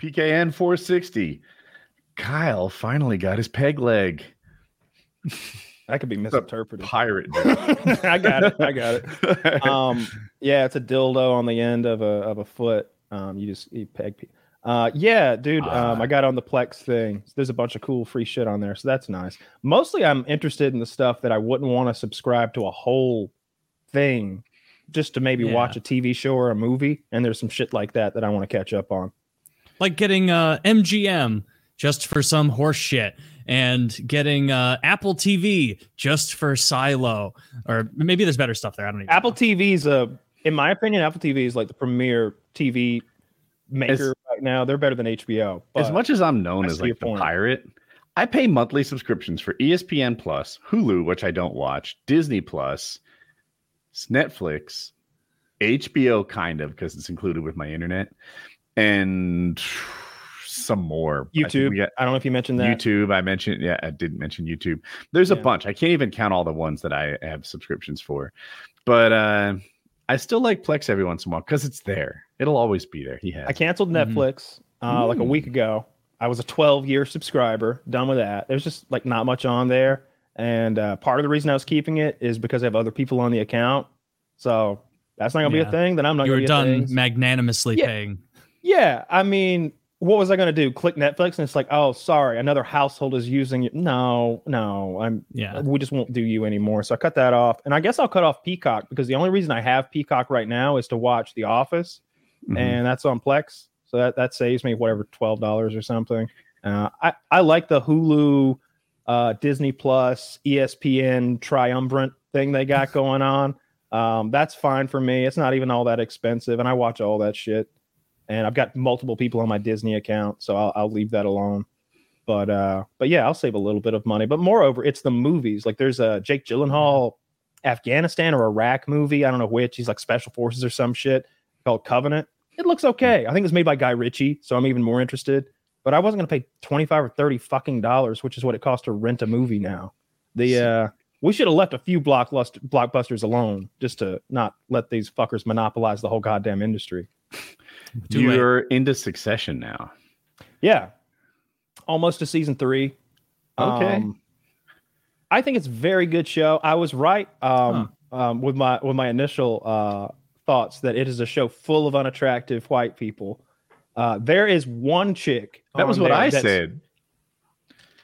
PKN 460. Kyle finally got his peg leg. That could be misinterpreted. Pirate. I got it. I got it. Um, yeah, it's a dildo on the end of a of a foot. Um, you just you peg. pe- Uh, yeah, dude. Um, Ah. I got on the Plex thing. There's a bunch of cool free shit on there, so that's nice. Mostly, I'm interested in the stuff that I wouldn't want to subscribe to a whole thing just to maybe Yeah. watch a TV show or a movie. And there's some shit like that that I want to catch up on. Like getting uh, MGM just for some horse shit and getting uh, Apple TV just for Silo or maybe there's better stuff there. I don't even Apple know. TV's a, in my opinion, Apple TV is like the premier TV maker As- right now. They're better than HBO. as much as I'm known I as see your like the point. pirate, I pay monthly subscriptions for ESPN Plus, Hulu, which I don't watch, Disney Plus, Netflix, HBO, kind of because it's included with my internet, and some more. YouTube. we got I don't know if you mentioned that. YouTube. I mentioned, yeah, I didn't mention YouTube. There's a bunch. I can't even count all the ones that I have subscriptions for, but uh, I still like Plex every once in a while because it's there. It'll always be there. He has. I canceled Mhm. Netflix uh, like a week ago. I was a 12 year subscriber, done with that. There's just like not much on there. And uh, part of the reason I was keeping it is because I have other people on the account. So that's not going to be a thing. Then I'm not You going were to done things. magnanimously Yeah. paying. Yeah. I mean, what was I going to do? Click Netflix and it's like, oh, sorry, another household is using it. No, no, I'm Yeah. we just won't do you anymore. So I cut that off. And I guess I'll cut off Peacock because the only reason I have Peacock right now is to watch The Office. Mhm. and that's on Plex. So that, that saves me whatever twelve dollars or something. Uh, I I like the Hulu, uh, Disney Plus, ESPN triumvirate thing they got going on. Um, that's fine for me. It's not even all that expensive, and I watch all that shit. And I've got multiple people on my Disney account, so I'll, I'll leave that alone. But uh, but yeah, I'll save a little bit of money. But moreover, it's the movies. Like there's a Jake Gyllenhaal Afghanistan or Iraq movie. I don't know which. He's like special forces or some shit called Covenant. It looks okay. I think it's made by Guy Ritchie, so I'm even more interested. But I wasn't gonna pay 25 or 30 fucking dollars, which is what it costs to rent a movie now. The uh we should have left a few blockbuster blockbusters alone just to not let these fuckers monopolize the whole goddamn industry. Too late. You're into Succession now. Yeah. Almost to season three. Okay. Um, I think it's a very good show. I was right um, um, with my with my initial uh, thoughts that it is a show full of unattractive white people. Uh, there is one chick. That was what I said.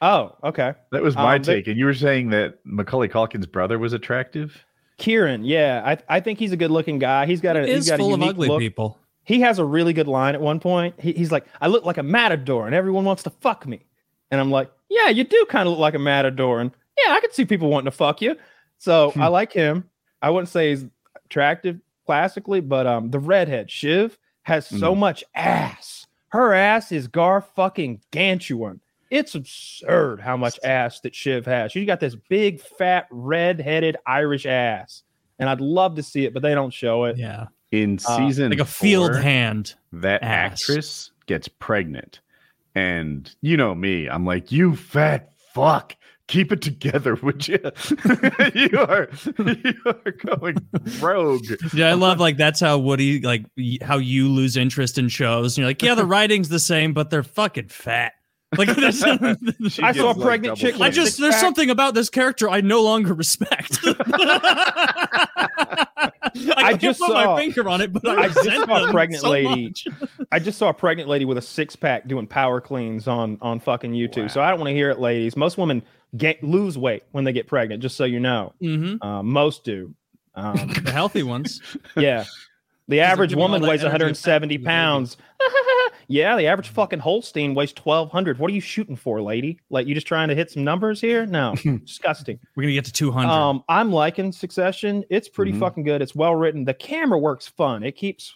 Oh, okay. That was my Um, they- take. And you were saying that Macaulay Culkin's brother was attractive? Kieran, yeah, I, I think he's a good looking guy. He's got a It he's is got a full of ugly look. people. He has a really good line at one point. He, he's like, I look like a matador and everyone wants to fuck me. And I'm like, yeah, you do kind of look like a matador. And yeah, I could see people wanting to fuck you. So Hmm. I like him. I wouldn't say he's attractive classically, but um, the redhead Shiv has so Mhm. much ass. Her ass is gar fucking gantuan. It's absurd how much ass that Shiv has. She's got this big, fat, red-headed Irish ass. And I'd love to see it, but they don't show it. Yeah. In Uh, season Like a field four, hand. that ass. actress gets pregnant. And you know me, I'm like, you fat fuck. Keep it together, would you? you are you are going rogue. Yeah, I love like that's how Woody like y- how you lose interest in shows. And you're like, yeah, the writing's the same, but they're fucking fat. Like that's, She I saw a gets, like, pregnant chick with I a chin. just there's six-pack. something about this character I no longer respect. I, can't just put saw- my finger on it, but I, I just saw a pregnant so lady. I just saw a pregnant lady with a six pack doing power cleans on on fucking YouTube. So I don't want to hear it, ladies. Most women get lose weight when they get pregnant. Just so you know, Mhm. uh, most do. Um, The healthy ones. yeah, the average woman weighs 170 back to the pounds. yeah, the average fucking Holstein weighs 1200. What are you shooting for, lady? Like you just trying to hit some numbers here? No, disgusting. We're gonna get to 200. Um, I'm liking Succession. It's pretty Mhm. fucking good. It's well written. The camera works fun. It keeps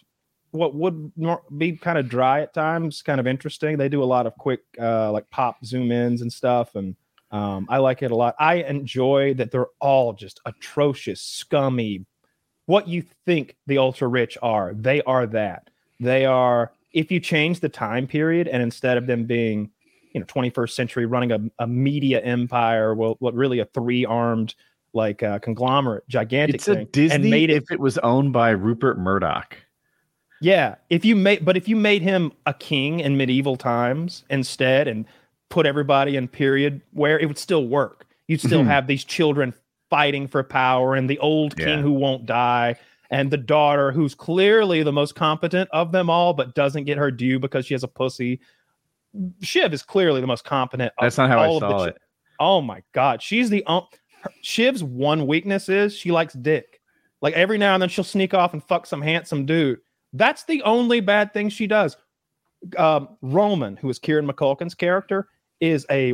what would be kind of dry at times kind of interesting. They do a lot of quick uh, like pop zoom ins and stuff, and um, I like it a lot. I enjoy that they're all just atrocious, scummy. What you think the ultra rich are, they are that. They are. If you change the time period and instead of them being you know 21st century running a, a media empire well what really a three armed like uh, conglomerate gigantic It's a thing Disney and made it if it was owned by Rupert Murdoch. Yeah, if you made, but if you made him a king in medieval times instead, and put everybody in period where it would still work. You'd still Mhm. have these children fighting for power, and the old king Yeah. who won't die, and the daughter who's clearly the most competent of them all, but doesn't get her due because she has a pussy. Shiv is clearly the most competent. Of That's not how I all of the saw it. Oh my god, she's the um, her- Shiv's one weakness is she likes dick. Like every now and then she'll sneak off and fuck some handsome dude. That's the only bad thing she does. Um, Roman, who is Kieran McCulkin's character, is a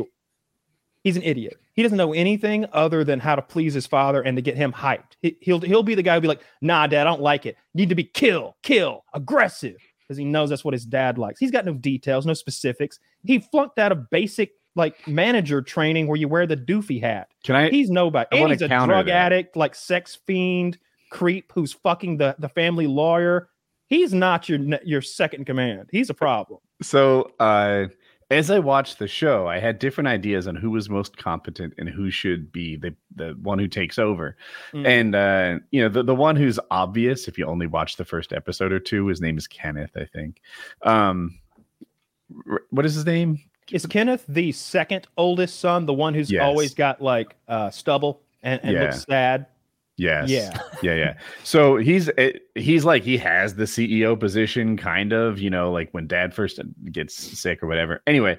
he's an idiot. He doesn't know anything other than how to please his father and to get him hyped. He, he'll he'll be the guy who'll be like, "Nah, dad, I don't like it. You need to be kill, kill, aggressive," because he knows that's what his dad likes. He's got no details, no specifics. He flunked out of basic like manager training where you wear the doofy hat. Can I? He's nobody. I And he's a drug that. addict, like sex fiend, creep who's fucking the, the family lawyer. He's not your your second command. He's a problem. So, uh, as I watched the show, I had different ideas on who was most competent and who should be the the one who takes over. Mm. And uh, you know, the the one who's obvious if you only watch the first episode or two, his name is Kenneth, I think. Um, what is his name? Is Kenneth the second oldest son, the one who's Yes. always got like uh, stubble and, and Yeah. looks sad? Yes. Yeah. yeah, yeah. So he's it, he's like he has the CEO position, kind of. You know, like when Dad first gets sick or whatever. Anyway,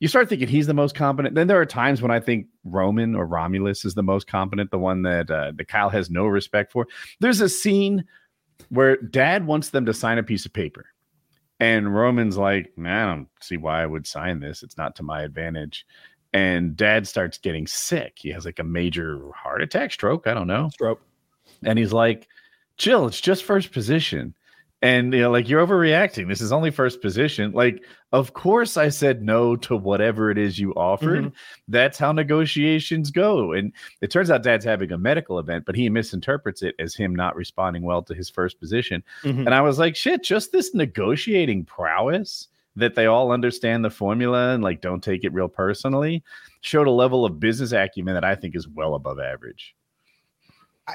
you start thinking he's the most competent. Then there are times when I think Roman or Romulus is the most competent, the one that uh, that Kyle has no respect for. There's a scene where Dad wants them to sign a piece of paper, and Roman's like, "Man, I don't see why I would sign this. It's not to my advantage." And Dad starts getting sick. He has like a major heart attack, stroke. I don't know Stroke. and he's like, "Chill, it's just first position." And you know, like you're overreacting. This is only first position. Like, of course, I said no to whatever it is you offered. That's how negotiations go. And it turns out Dad's having a medical event, but he misinterprets it as him not responding well to his first position. Mhm. And I was like, shit, just this negotiating prowess that they all understand the formula and like don't take it real personally showed a level of business acumen that I think is well above average.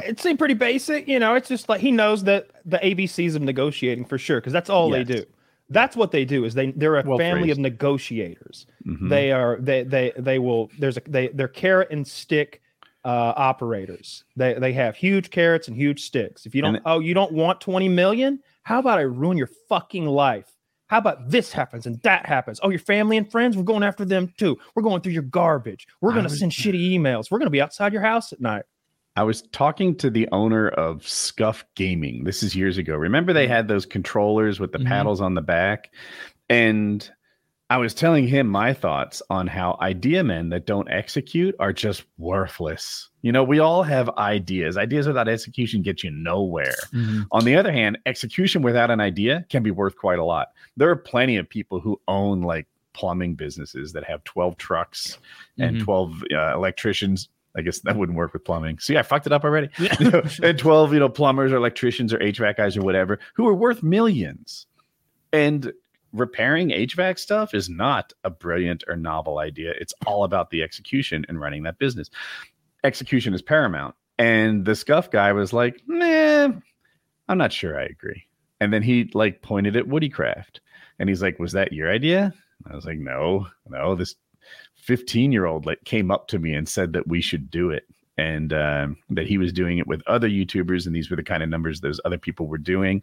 It seemed pretty basic. You know, it's just like he knows that the ABCs of negotiating for sure, because that's all they do. That's what they do. Is they they're a Well family phrased. of negotiators. Mhm. They are they they they will. There's a they they're carrot and stick uh, operators. They they have huge carrots and huge sticks. If you don't And- oh you don't want twenty million, how about I ruin your fucking life? How about this happens and that happens? Oh, your family and friends, we're going after them too. We're going through your garbage. We're going to send shitty emails. We're going to be outside your house at night. I was talking to the owner of Scuff Gaming. This is years ago. Remember they had those controllers with the Mhm. paddles on the back? And I was telling him my thoughts on how idea men that don't execute are just worthless. You know, we all have ideas. Ideas without execution get you nowhere. Mhm. On the other hand, execution without an idea can be worth quite a lot. There are plenty of people who own like plumbing businesses that have 12 trucks and Mhm. 12 uh, electricians. I guess that wouldn't work with plumbing. See, I fucked it up already. Yeah. You know, and 12, you know, plumbers or electricians or HVAC guys or whatever who are worth millions. And repairing HVAC stuff is not a brilliant or novel idea. It's all about the execution and running that business. Execution is paramount. And the scuff guy was like, nah, I'm not sure I agree. And then he like pointed at Woodycraft and he's like, Was that your idea? I was like, No, no, this 15 year old like came up to me and said that we should do it and um, that he was doing it with other YouTubers, and these were the kind of numbers those other people were doing.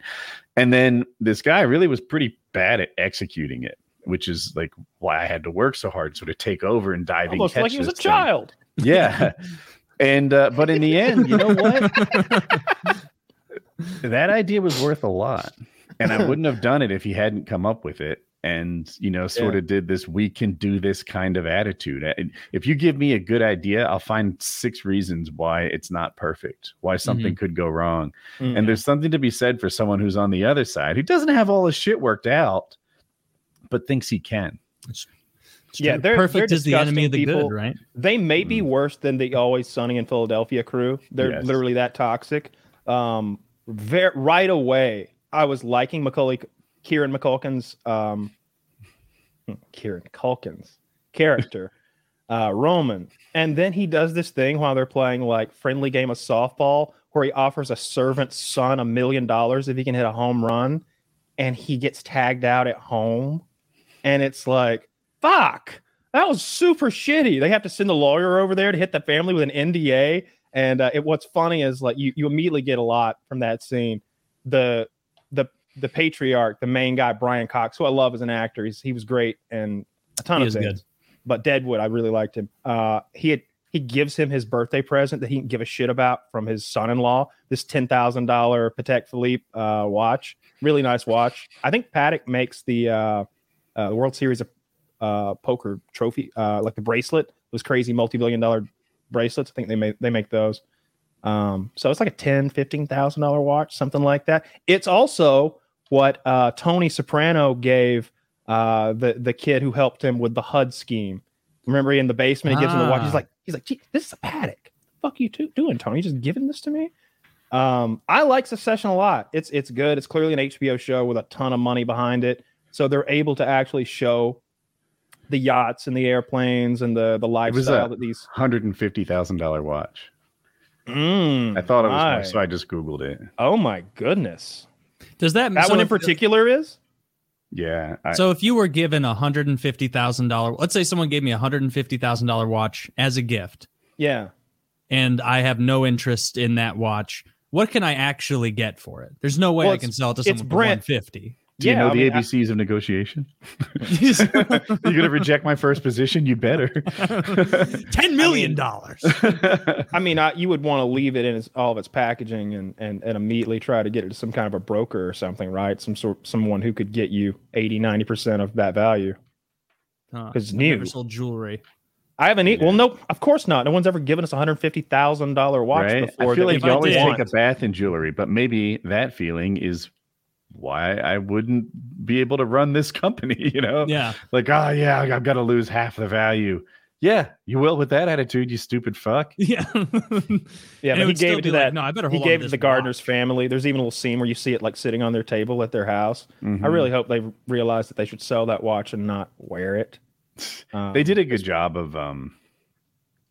And then this guy really was pretty bad at executing it, which is like why I had to work so hard, sort of take over and dive in. Almost catch like he was a this thing. child. Yeah. And uh, but in the end, you know what? that idea was worth a lot. And I wouldn't have done it if he hadn't come up with it and, you know, sort Yeah. of did this we can do this kind of attitude. And If you give me a good idea, I'll find six reasons why it's not perfect, why something could go wrong. Mm. And there's something to be said for someone who's on the other side who doesn't have all his shit worked out, but thinks he can. It's Yeah, they're- perfect they're is the enemy of the people. good, right? They may be worse than the Always Sunny in Philadelphia crew. They're Yes. literally that toxic. Um, ver- right away, I was liking Macaulay, Kieran McCulkin's, um, Kieran Culkin's character, uh, Roman, and then he does this thing while they're playing like friendly game of softball, where he offers a servant's son a million dollars if he can hit a home run. and he gets tagged out at home, and it's like, fuck, that was super shitty. They have to send a lawyer over there to hit the family with an NDA. And uh, it, what's funny is like you you immediately get a lot from that scene. The the the patriarch, the main guy, Brian Cox, who I love as an actor. He's, he was great and a ton He of things. good. But Deadwood, I really liked him. Uh, he had he gives him his birthday present that he can give a shit about from his son-in-law. This ten thousand dollar Patek Philippe uh, watch, really nice watch. I think Patek makes the uh, uh, World Series of uh, poker trophy, uh, like the bracelet, those crazy multi-billion dollar bracelets. I think they make they make those. Um, so it's like a ten, fifteen thousand dollar watch, something like that. It's also what uh, Tony Soprano gave uh, the the kid who helped him with the HUD scheme. Remember, he in the basement, he gives him the watch. He's Ah. like, he's like, Gee, this is a Patek. fuck you two doing, Tony? You just giving this to me? Um, I like Succession a lot. It's it's good. It's clearly an HBO show with a ton of money behind it, so they're able to actually show the yachts and the airplanes and the the lifestyle that these. Hundred and fifty thousand dollar watch. Mm, I thought it was my. more, so I just googled it. Oh my goodness, Does that that so one in if- particular is. Yeah, I, So if you were given a hundred and fifty thousand dollar, let's say someone gave me a hundred and fifty thousand dollar watch as a gift, Yeah. and I have no interest in that watch, what can I actually get for it? There's no way Well, I can sell it to it's someone for one Brent. fifty. Do you know I the mean, I- ABCs of negotiation? You're gonna reject my first position? You better. Ten million dollars. I mean, I, you would want to leave it in its, all of its packaging and, and and immediately try to get it to some kind of a broker or something, right? Some sort, someone who could get you 80, 90 percent of that value. Huh. 'Cause it's new. never sold jewelry. I haven't. E- well, no, of course not. No one's ever given us a hundred fifty thousand dollar watch right? before. I feel like we you always did. take a bath in jewelry, but maybe that feeling is why I wouldn't be able to run this company. You know, Yeah. like oh yeah, I've got to lose half the value. Yeah, you will with that attitude, you stupid fuck. Yeah. Yeah, And but he gave it be to like, that. No, I better he hold on gave it to this the Gardner's watch." family. There's even a little scene where you see it like sitting on their table at their house. I Mhm. really hope they realize that they should sell that watch and not wear it. Um, they did a good job of um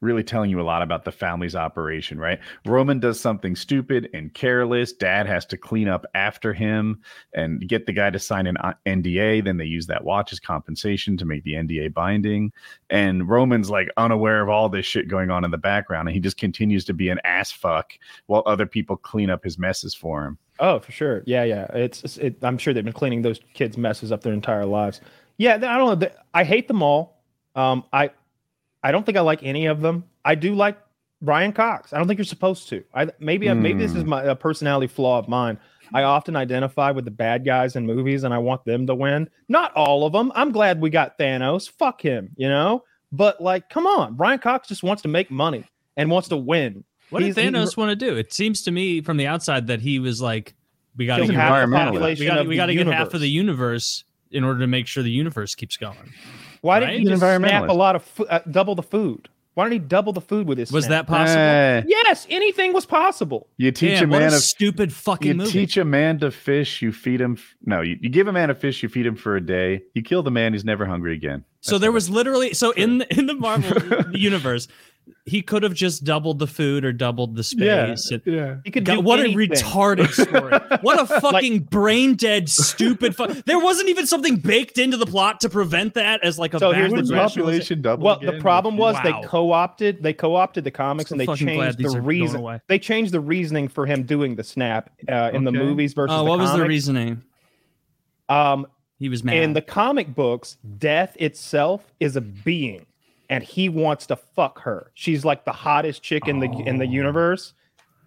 really telling you a lot about the family's operation right roman does something stupid and careless dad has to clean up after him and get the guy to sign an uh, nda then they use that watch as compensation to make the nda binding and roman's like unaware of all this shit going on in the background and he just continues to be an ass fuck while other people clean up his messes for him Oh, for sure. Yeah, yeah. It's, it, I'm sure they've been cleaning those kids' messes up their entire lives. Yeah, I don't know. I hate them all. Um, I I don't think I like any of them. I do like Brian Cox. I don't think you're supposed to. I maybe maybe this is hmm. my a personality flaw of mine. I often identify with the bad guys in movies, and I want them to win. Not all of them. I'm glad we got Thanos. Fuck him, you know. But like, come on, Brian Cox just wants to make money and wants to win. What did He's- he- Thanos want to do? It seems to me from the outside that he was like, we got to Kills get, half the population we got, of we the got to get half of the universe in order to make sure the universe keeps going. Why Right? didn't he just snap a lot of fo- uh, double the food? Why didn't he double the food with his? Was snap? that possible? Eh, Yes, anything was possible. you teach Damn, a what man a of stupid fucking you movie. teach a man to fish, you feed him. f- No, you, you give a man a fish, you feed him for a day. You kill the man, he's never hungry again. so there was literally so in the, in the Marvel universe, he could have just doubled the food or doubled the space. and- yeah. He could God, do what anything. a retarded story! What a fucking brain dead, stupid. Fu- there wasn't even something baked into the plot to prevent that as like a So here's the population double. Well, the problem was Wow. they co-opted they co-opted the comics So and they changed the reason. They changed the reasoning for him doing the snap uh, in the movies versus Oh, the what was the reasoning? Um, He was mad. in the comic books, death itself is a being, and he wants to fuck her. She's like the hottest chick in the in the Oh. universe,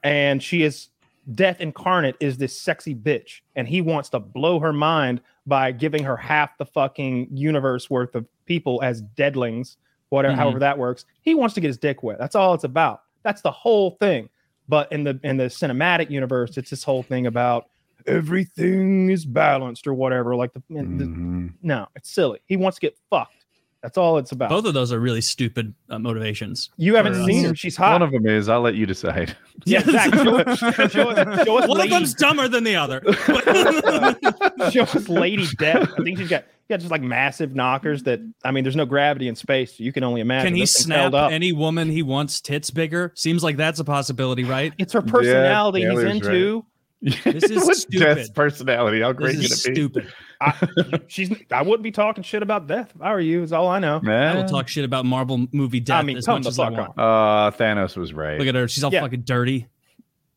and she is death incarnate. Is this sexy bitch, and he wants to blow her mind by giving her half the fucking universe worth of people as deadlings, whatever, Mhm. however that works. He wants to get his dick wet. That's all it's about. That's the whole thing. But in the in the cinematic universe, it's this whole thing about everything is balanced or whatever. Like the, the Mhm. no, it's silly. He wants to get fucked. That's all it's about. Both of those are really stupid uh, motivations. you haven't for seen her. She's hot. One of them is. I'll let you decide. yeah, Zach, show, us- show us, show us One of them's dumber than the other. show us Lady Death. I think she's got got just like massive knockers that I mean, there's no gravity in space, so you can only imagine. Can he snap up. any woman he wants tits bigger? Seems like that's a possibility, right? It's her personality Yeah, he's Taylor's into. This is What's stupid. Death's personality? How great This can is it be? stupid. I, she's. I wouldn't be talking shit about death if I were you. Is all I know. I Man. will talk shit about Marvel movie death mean, as come much the as I want. Uh, Thanos was right. Look at her. She's all Yeah. fucking dirty.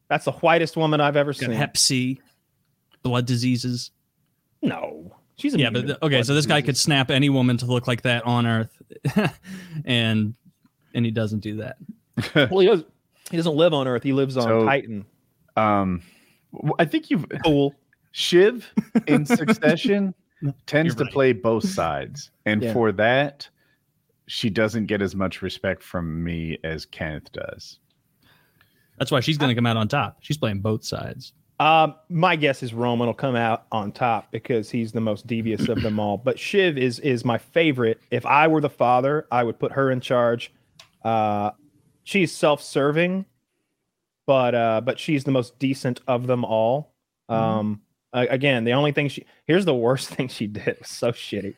That's the whitest woman I've ever got seen. Hep C, blood diseases. No, she's a Yeah, but th- okay, so this guy could snap any woman to look like that on Earth, and and he doesn't do that. Well, he doesn't. He doesn't live on Earth. He lives on So- Titan. um, w- I think you've Fool. Shiv in Succession tends You're to play both sides, and Yeah. for that, she doesn't get as much respect from me as Kenneth does. That's why she's going to come out on top. She's playing both sides. Um, my guess is Roman will come out on top because he's the most devious of them all. But Shiv is is my favorite. If I were the father, I would put her in charge. Uh, she's self-serving, but uh, but she's the most decent of them all. Um, a- again, the only thing she here's the worst thing she did was so shitty.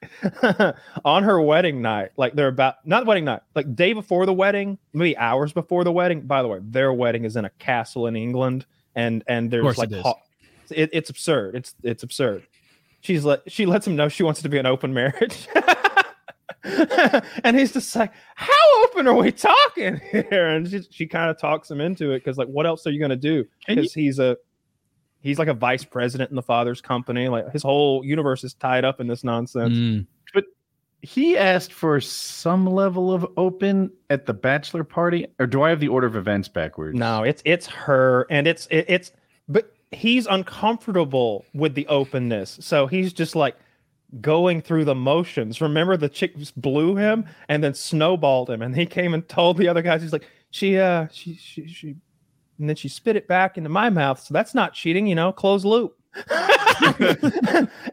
on her wedding night, like they're about not wedding night, like day before the wedding, maybe hours before the wedding. By the way, their wedding is in a castle in England, and and there's like it ho- it, it's absurd. It's it's absurd. She's let she lets him know she wants it to be an open marriage. and he's just like, "How open are we talking here?" And she, she kind of talks him into it because, like, what else are you gonna do? Because he's a he's like a vice president in the father's company. Like his whole universe is tied up in this nonsense. Mm. He asked for some level of open at the bachelor party, or do I have the order of events backwards? No, it's it's her, and it's it, it's but he's uncomfortable with the openness, so he's just like going through the motions. Remember, the chick just blew him and then snowballed him, and he came and told the other guys, he's like, she uh she she she, and then she spit it back into my mouth, so that's not cheating, you know, closed loop.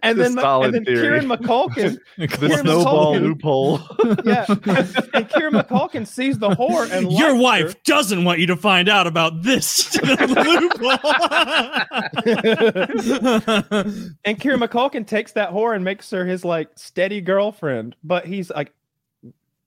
And The then solid and then theory. Kieran McCulkin the Kieran snowball McCulkin- loophole. yeah, and Kieran McCulkin sees the whore and Your wife her. doesn't want you to find out about this loophole. And Kieran McCulkin takes that whore and makes her his like steady girlfriend, but he's like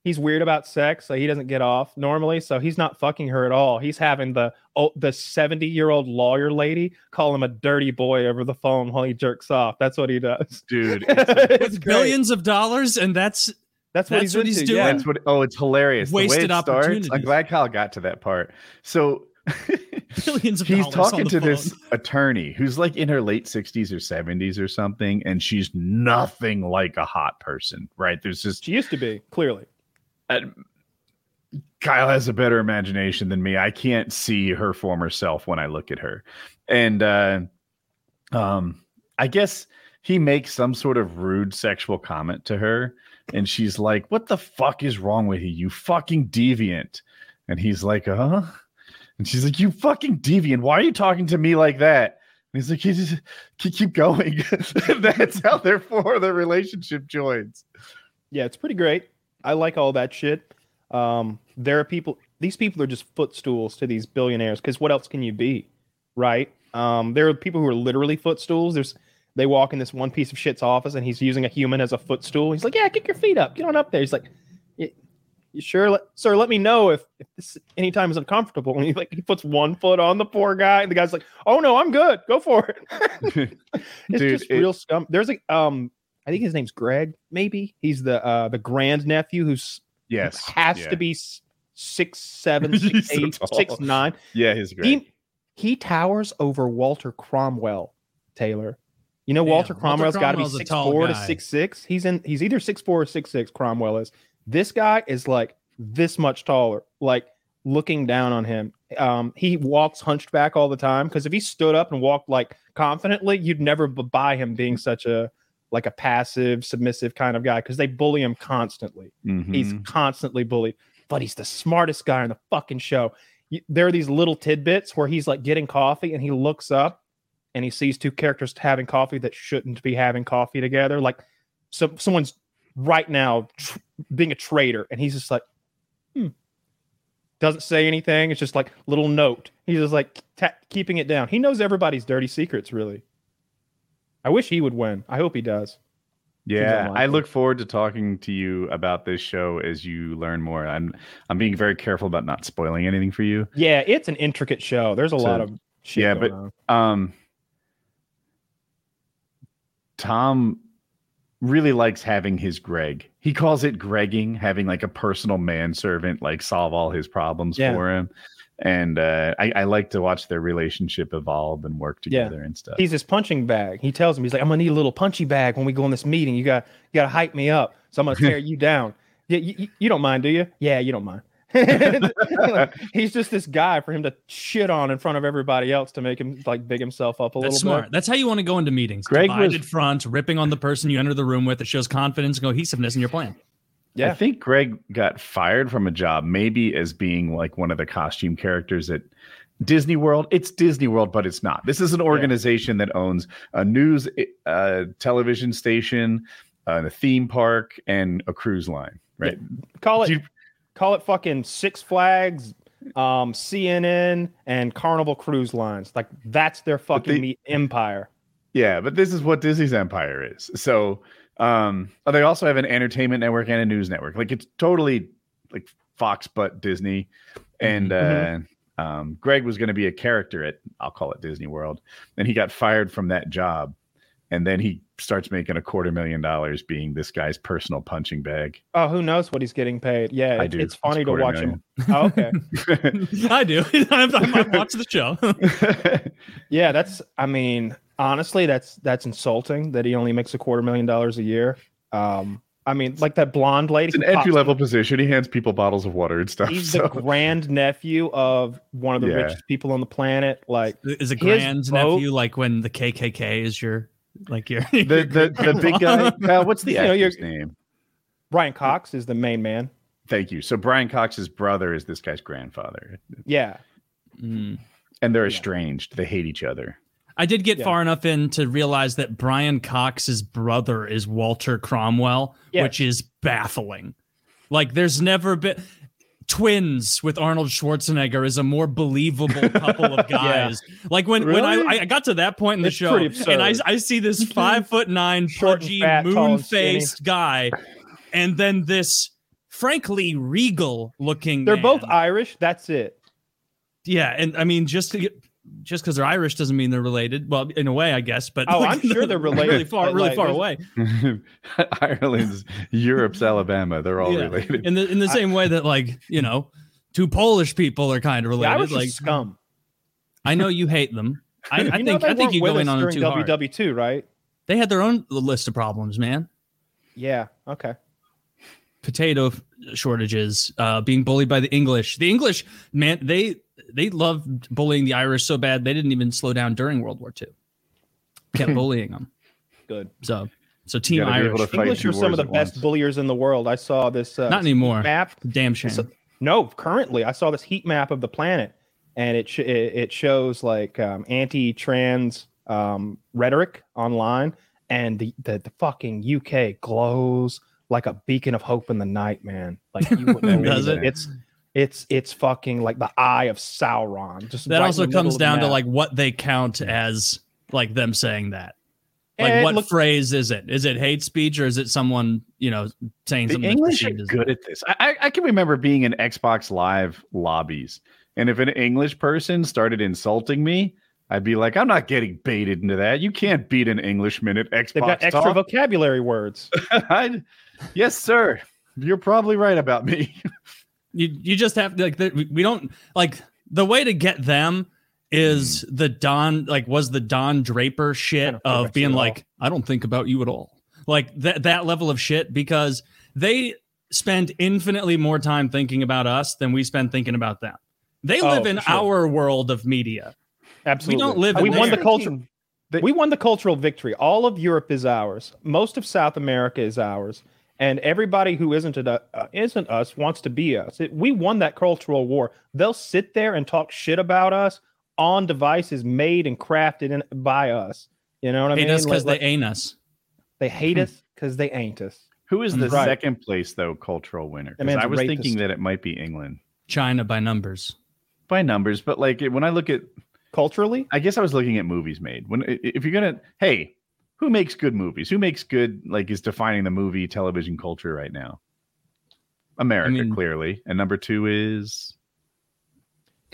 he's weird about sex, so he doesn't get off normally. So he's not fucking her at all. He's having the oh, the seventy year old lawyer lady call him a dirty boy over the phone while he jerks off. That's what he does. Dude, it's- it's With billions of dollars, and that's That's what that's he's what he's doing? yeah. That's what. Oh, it's hilarious. Wasted the way it starts. I'm glad Kyle got to that part. So billions of he's dollars. on talking to phone. this attorney who's like in her late 60s or 70s or something, and she's nothing like a hot person, right? There's just She used to be clearly. Uh, Kyle has a better imagination than me. I can't see her former self when I look at her. And uh um I guess he makes some sort of rude sexual comment to her and she's like, "What the fuck is wrong with you? You fucking deviant." And he's like, "Uh?" And she's like, "You fucking deviant. Why are you talking to me like that?" And he's like, "You just keep keep going." That's how therefore the relationship joins. Yeah, it's pretty great. I like all that shit. Um, there are people; these people are just footstools to these billionaires. Because what else can you be, right? Um, there are people who are literally footstools. There's they walk in this one piece of shit's office, and he's using a human as a footstool. He's like, "Yeah, kick your feet up, get on up there." He's like, "You sure, let, sir? Let me know if, if this anytime is uncomfortable." And he like he puts one foot on the poor guy, and the guy's like, "Oh no, I'm good. Go for it." it's Dude, just it- real scum. There's a um, I think his name's Greg. Maybe he's the uh the grand nephew who's Yes. has yeah. to be s- He's six so six nine. Yeah, he's great. He he towers over Walter Cromwell. Taylor, you know Damn, Walter Walter Cromwell's got to be six tall four to six six. He's in. He's either six four or six six. Cromwell is. This guy is like this much taller. Like looking down on him. Um, he walks hunched back all the time because if he stood up and walked like confidently, you'd never b- buy him being such a like a passive, submissive kind of guy because they bully him constantly. He's Mhm. constantly bullied, but he's the smartest guy on the fucking show. There are these little tidbits where he's like getting coffee and he looks up and he sees two characters having coffee that shouldn't be having coffee together. Like, so someone's right now tr- being a traitor, and he's just like, hmm. Doesn't say anything. It's just like little note. He's just like ta- keeping it down. He knows everybody's dirty secrets, really. I wish he would win. I hope he does. Yeah, I look forward to talking to you about this show as you learn more. I'm I'm being very careful about not spoiling anything for you. Yeah, it's an intricate show. There's a so, lot of Yeah, but on. um Tom really likes having his Greg. He calls it Gregging, having like a personal manservant like solve all his problems yeah. for him. And uh, I, I like to watch their relationship evolve and work Yeah. together and stuff. He's his punching bag. He tells him, he's like, I'm gonna need a little punchy bag when we go in this meeting. You got you gotta hype me up. So I'm gonna tear you down. Yeah, you, you- you don't mind, do you? Yeah, you don't mind. Like, he's just this guy for him to shit on in front of everybody else to make him like big himself up a That's little smart. bit. That's how you want to go into meetings. Greg was- Divided front, ripping on the person you enter the room with. It shows confidence and cohesiveness in your plan. Yeah. I think Greg got fired from a job, maybe as being like one of the costume characters at Disney World. It's Disney World, but it's not. This is an organization that owns a news uh, television station, uh, a theme park, and a cruise line. Right? Call it you- call it fucking Six Flags, um, CNN, and Carnival Cruise Lines. Like that's their fucking they- empire. Yeah, but this is what Disney's empire is. So um oh, they also have an entertainment network and a news network. Like it's totally like Fox but Disney. And uh um Greg was going to be a character at I'll call it Disney World. And he got fired from that job. And then he starts making a quarter million dollars being this guy's personal punching bag. Oh, who knows what he's getting paid? Yeah, I do. it's funny It's to watch million. him. Oh, okay. I do. I'm, I'm, I watch the show. Yeah, that's. I mean, honestly, that's that's insulting that he only makes a quarter million dollars a year. Um, I mean, like that blonde lady. it's an entry level position. He hands people bottles of water and stuff. He's so- the grand nephew of one of the Yeah. richest people on the planet. Like, Is a His grand boat- nephew like when the KKK is your like your the the, the big guy. What's the You know, you're- name? Brian Cox is the main man. Thank you. So Brian Cox's brother is this guy's grandfather, Yeah, Mm. and they're Yeah. estranged. They hate each other. I did get Yeah. far enough in to realize that Brian Cox's brother is Walter Cromwell, Yes. which is baffling. Like, there's never been twins with Arnold Schwarzenegger is a more believable couple of guys. Like when when I, I got to that point in the It's show, and I. I see this five foot nine, Short pudgy, moon faced guy, and then this frankly regal looking. they're both. Irish. That's it. Yeah, and I mean, just to get, just because they're Irish doesn't mean they're related. Well, in a way, I guess. But Oh, I'm sure they're related, Really far, really like, far away. Ireland's Europe's Alabama. They're all Yeah. related. In the in the same way that like you know, two Polish people are kind of The related. Irish like are scum. I know you hate them. I, I think I think you with go in us on them during too hard. WW2, right? They had their own list of problems, man. Yeah. Okay. Potato shortages, uh, being bullied by the English. The English, man, they they loved bullying the Irish so bad they didn't even slow down during World War II. Kept bullying them. Good. So so Team gotta be able Irish, English two are some of the best once. bulliers in the world. I saw this uh, not anymore. map. Damn shame. So- No, currently I saw this heat map of the planet, and it sh- it, it shows like um, anti-trans um, rhetoric online, and the, the the fucking UK glows like a beacon of hope in the night, man. Like you wouldn't Does it. it? It's it's it's fucking like the eye of Sauron. Just that right also comes down to like what they count as like them saying that. Like And what look- phrase is it? Is it hate speech or is it someone you know saying The something? English that's are good at this. I, I, I can remember being in Xbox Live lobbies, and if an English person started insulting me, I'd be like, "I'm not getting baited into that. You can't beat an Englishman at Xbox they've got extra Talk." vocabulary words. Yes, sir. You're probably right about me. You you just have to like the, we- don't like the way to get them is the Don like was the Don Draper shit Hmm. I of being like I don't think about you at all like that that level of shit because they spend infinitely more time thinking about us than we spend thinking about them. They Oh, live in sure. our world of media. Absolutely, We don't live We won the culture. we won the cultural victory. All of Europe is ours. Most of South America is ours, and everybody who isn't a, uh, isn't us wants to be us. It, we won that cultural war. They'll sit there and talk shit about us on devices made and crafted in, by us. You know what I Hate mean? us because Like- they ain't us. they hate us because they ain't us. Who is the Right. second place though cultural winner? That Because man's I a was rapist. thinking that it might be England China by numbers. by numbers, but like when I look at, Culturally, I guess I was looking at movies made. When if you're gonna, hey, who makes good movies? Who makes good like is defining the movie television culture right now? America, mean- clearly, and number two is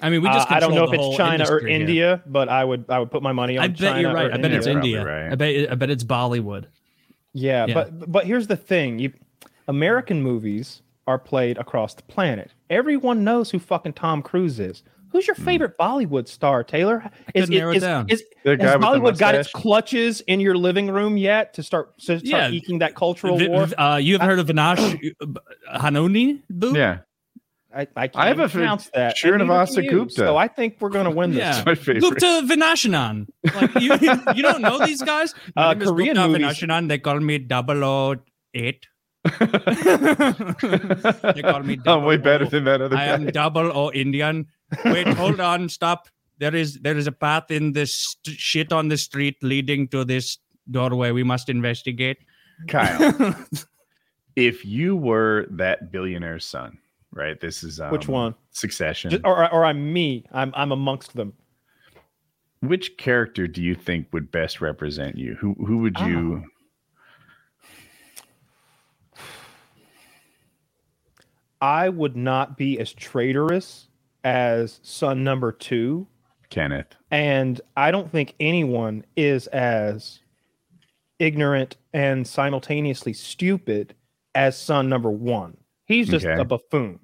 I mean, we Uh, just I don't know if it's China or industry here. India, but I would I would put my money on I bet China you're right. I bet India. it's India. right. I bet I bet it's Bollywood. Yeah, Yeah. but but here's the thing: you American movies are played across the planet. Everyone knows who fucking Tom Cruise is. Who's your favorite Bollywood star, Taylor? Is, couldn't narrow it is- down. is- The guy has Bollywood got its clutches in your living room yet to start to start Yeah. eking that cultural Vi- war? uh, you have heard of Vinash Hanoni? Boo? Yeah, I, I can't I have a pronounce fa- that. and neither Srinivasa. Gupta. So I think we're going to win this. Yeah. my favorite. Gupta Vinashanan. Like you, you don't know these guys? My Uh, Korean Gupta movies- Vinashanan. They call me 008. They call me I'm way 00. better than that other I guy. am double O Indian. Wait, hold on, stop. There is there is a path in this st- shit on the street leading to this doorway. We must investigate. Kyle, if you were that billionaire's son, right? This is um, Which one? Succession. Just- or, or I'm me. I'm I'm amongst them. Which character do you think would best represent you? Who who would you? I would not be as traitorous as son number two, Kenneth. and I don't think anyone is as ignorant and simultaneously stupid as son number one. He's just Okay. a buffoon.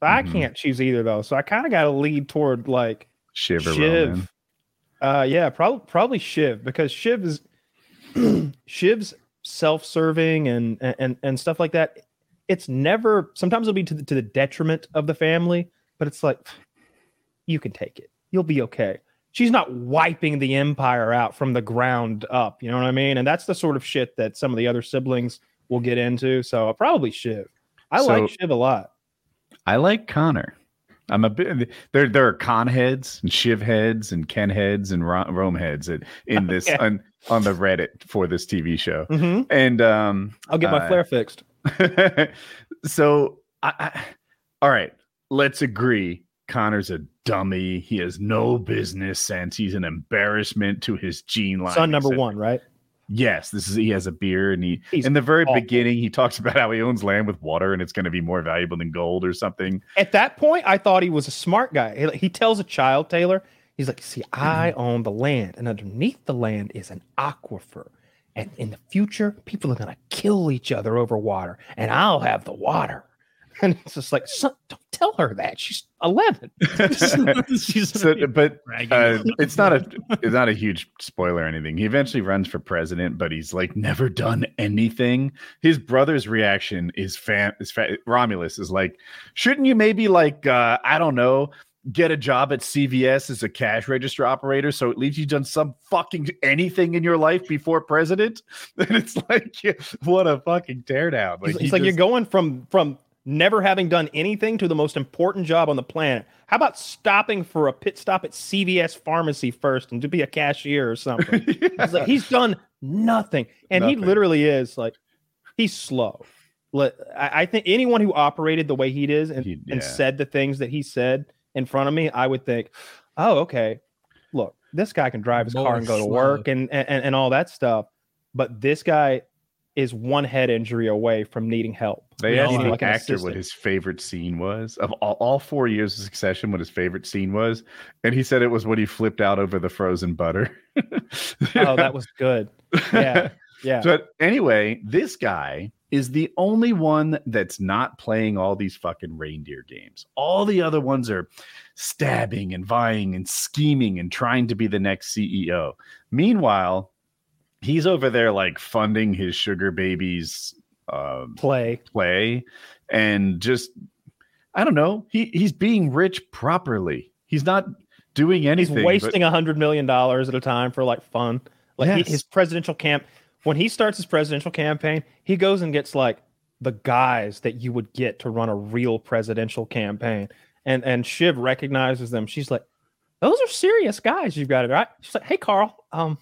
So I Mhm. can't choose either though. So I kind of got to lead toward like Shiv. Shiv. Uh, yeah, probably probably Shiv because Shiv is Shiv's self-serving and and and stuff like that. It's never. Sometimes it'll be to the, to the detriment of the family, but it's like you can take it. You'll be okay. She's not wiping the empire out from the ground up. You know what I mean? And that's the sort of shit that some of the other siblings will get into. So probably Shiv. I So- like Shiv a lot. I like Connor. I'm a bit. There, there are Con heads and Shiv heads and Ken heads and Ro- Rome heads in, in this Okay. on, on the Reddit for this TV show. hmm And um, I'll get my Uh, flare fixed. so, I, I, all right, let's agree. Connor's a dummy. He has no business sense. He's an embarrassment to his gene line. Son number one, right? Yes, this is he has a beer and he He's in the very awful. beginning he talks about how he owns land with water and it's going to be more valuable than gold or something. At that point, I thought he was a smart guy. He, he tells a child, Taylor, he's like, See, mm-hmm. I own the land, and underneath the land is an aquifer. And in the future, people are going to kill each other over water, and I'll have the water. And it's just like, son, don't tell her that. She's 11. She's So, but uh, it's not a it's not a huge spoiler or anything. He eventually runs for president, but he's like never done anything. His brother's reaction is fan is fa- Romulus is like, shouldn't you maybe like uh, I don't know, get a job at CVS as a cash register operator, so at least you've done some fucking anything in your life before president? And it's like, what a fucking teardown! He he's like, just- You're going from from never having done anything to the most important job on the planet. How about stopping for a pit stop at CVS pharmacy first and to be a cashier or something? He's like, he's done nothing. And he literally is like, he's slow. I think anyone who operated the way he does and, He- and said the things that he said in front of me, I would think, oh, okay. Look, this guy can drive his car and go to work and, and and all that stuff. But this guy is one head injury away from needing help. They asked the like actor what his favorite scene was of all, all four years of Succession. What his favorite scene was, and he said it was when he flipped out over the frozen butter. Oh, that was good. Yeah. Yeah. But anyway, this guy is the only one that's not playing all these fucking reindeer games. All the other ones are stabbing and vying and scheming and trying to be the next CEO. Meanwhile, he's over there like funding his sugar babies um, Play. play and just I don't know. He he's being rich properly. He's not doing anything. He's wasting a hundred million dollars at a time for like fun. Like he- his presidential camp, when he starts his presidential campaign, he goes and gets like the guys that you would get to run a real presidential campaign. And and Shiv recognizes them. She's like, "Those are serious guys you've got it right." She's like, "Hey, Carl, um,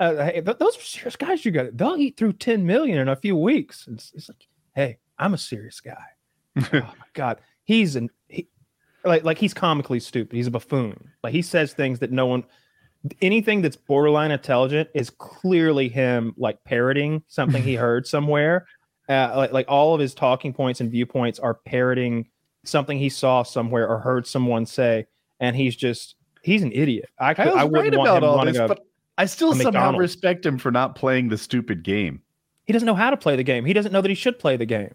uh, hey, th- those are serious guys you got it. They'll eat through ten million in a few weeks." And it's, it's like, "Hey, I'm a serious guy." oh my god, he's an he, like like he's comically stupid. He's a buffoon. Like he says things that no one anything that's borderline intelligent is clearly him like parroting something he heard somewhere. Uh, like like all of his talking points and viewpoints are parroting something he saw somewhere or heard someone say. and he's just he's an idiot. I could, Kyle's I wouldn't want about him all this, a, but I still somehow McDonald's. respect him for not playing the stupid game. he doesn't know how to play the game. He doesn't know that he should play the game.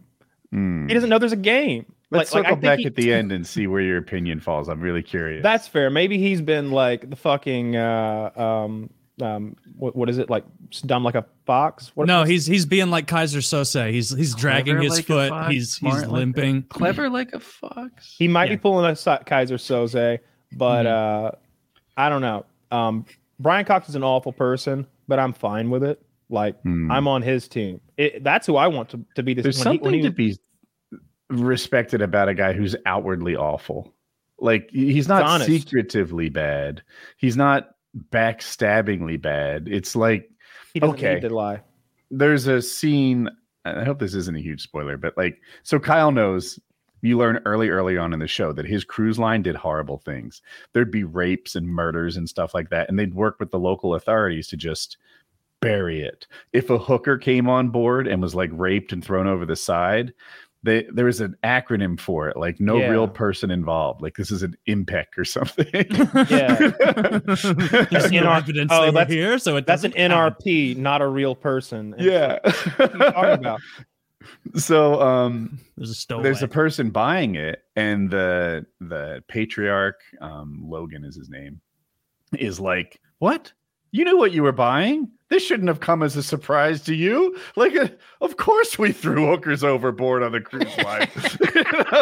Hmm. He doesn't know there's a game. Let's like, like, I circle think back he- at the end and see where your opinion falls. I'm really curious. That's fair. Maybe he's been like the fucking uh, um um what, what is it like dumb like a fox? What, no, he's he's being like Keyser Söze. He's he's dragging his like foot. fox, he's smart he's like a- limping. clever like a fox. he might yeah. be pulling a Si- Keyser Söze, but Mm-hmm. uh I don't know. Um Brian Cox is an awful person, but I'm fine with it. Like Hmm. I'm on his team. It, that's who I want to, to be this. There's when he- something when he- to be respected about a guy who's outwardly awful. Like he's not secretively bad. He's not backstabbingly bad. It's like he doesn't okay. need to lie. there's a scene. I hope this isn't a huge spoiler, but like, so Kyle knows. You learn early, early on in the show that his cruise line did horrible things. There'd be rapes and murders and stuff like that, and they'd work with the local authorities to just bury it. If a hooker came on board and was like raped and thrown over the side, they, there was an acronym for it, like no Yeah. real person involved. Like this is an IMPEC or something. Yeah. There's no NR evidence oh, they were that's- here, so it That's an doesn't count. NRP, not a real person. And yeah. what are you talking about? so um There's a there's a person buying it and the the patriarch um logan is his name is like what you knew what you were buying this shouldn't have come as a surprise to you like uh, of course we threw hookers overboard on the cruise line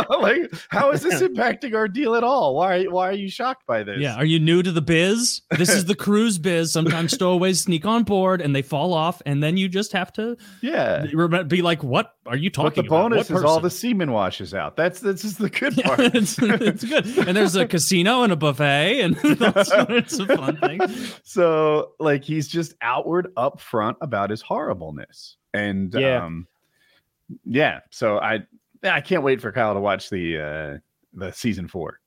like how is this impacting our deal at all why why are you shocked by this yeah, are you new to the biz? This is the cruise biz. Sometimes stowaways sneak on board and they fall off, and then you just have to yeah be like, "What are you talking? but talking the about? bonus is all the semen washes out that's this is the good Yeah, part it's, it's good. And there's a casino and a buffet, and that's, it's a fun thing. so like he's just outward upfront about his horribleness and Yeah. um yeah so i i can't wait for kyle to watch the uh the season four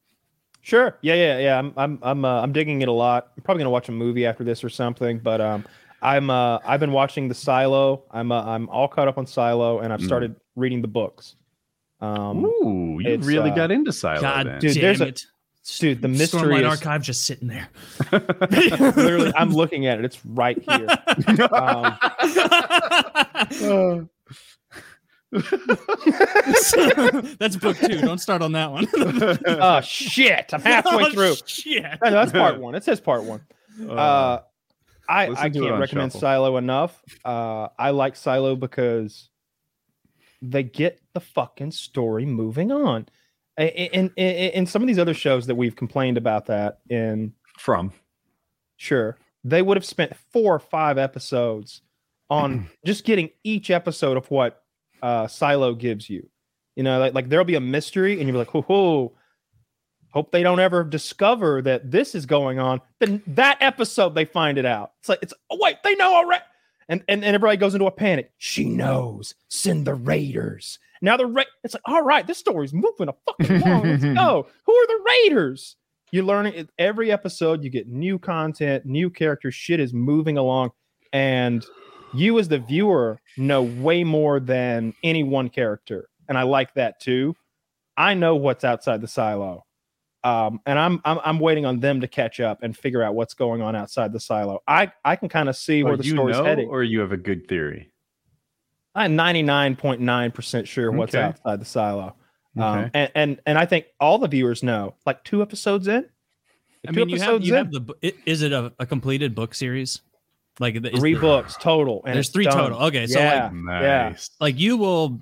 Sure. Yeah, yeah, yeah. I'm I'm I'm uh, I'm digging it a lot. I'm probably gonna watch a movie after this or something. But um, I'm uh I've been watching the Silo. I'm uh, I'm all caught up on Silo, and I've Mm. started reading the books. Um, ooh you really uh, got into silo God then. Dude, damn there's a- it. Dude, the mystery Stormlight is Archive just sitting there. literally. I'm looking at it. It's right here. Um, Uh, That's book two. Don't start on that one. oh shit! I'm halfway Oh, through. Shit. No, that's part one. It says part one. Uh, I I can't recommend shuffle. Silo enough. Uh, I like Silo because they get the fucking story moving on. And in some of these other shows that we've complained about that in from sure they would have spent four or five episodes on just getting each episode of what uh, Silo gives you. You know, like, like there'll be a mystery, and you'll be like, "Oh, oh, hope they don't ever discover that this is going on." Then that episode, they find it out. It's like, it's oh wait, they know already, and and, and everybody goes into a panic. She knows. Send the raiders. Now the ra- it's like, all right, this story's moving a fucking along. Let's go. Who are the raiders? You're learning it- every episode. You get new content, new characters. Shit is moving along, and you as the viewer know way more than any one character, and I like that too. I know what's outside the silo, um, and I'm, I'm I'm waiting on them to catch up and figure out what's going on outside the silo. I I can kind of see where Or the you story's know, heading. or you have a good theory I'm 99.9% sure what's Okay. outside the silo. Um, and, and and I think all the viewers know, like two episodes in. I two mean, you have you in, have the. bu- i- Is it a, a completed book series? Like the, is three the- books total. And There's three done. total. Okay, so yeah, like, yeah. nice like you will,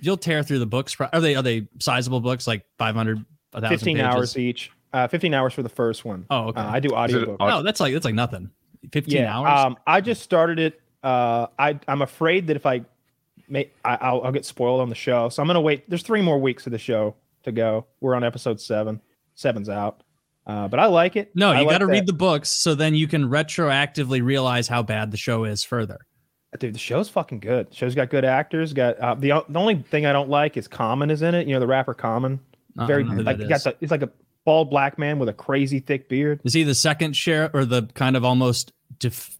you'll tear through the books. Are they are they sizable books? Like 500, 1,000 15 pages? hours each. Uh, 15 hours for the first one. Oh, okay. Uh, I do Is it audiobook. au- no, that's like that's like nothing. 15 yeah. hours. Um, I just started it. Uh, I I'm afraid that if I may, I, I'll, I'll get spoiled on the show. So I'm gonna wait. There's three more weeks of the show to go. We're on episode seven. Seven's out. Uh, but I like it. no, I you like got to read the books so then you can retroactively realize how bad the show is further. Dude, the show's fucking good. The show's got good actors. Got uh, the the only thing I don't like is Common is in it. You know the rapper Common. I Very don't know who like got the, he's like a bald black man with a crazy thick beard. Is he the second sheriff or the kind of almost def,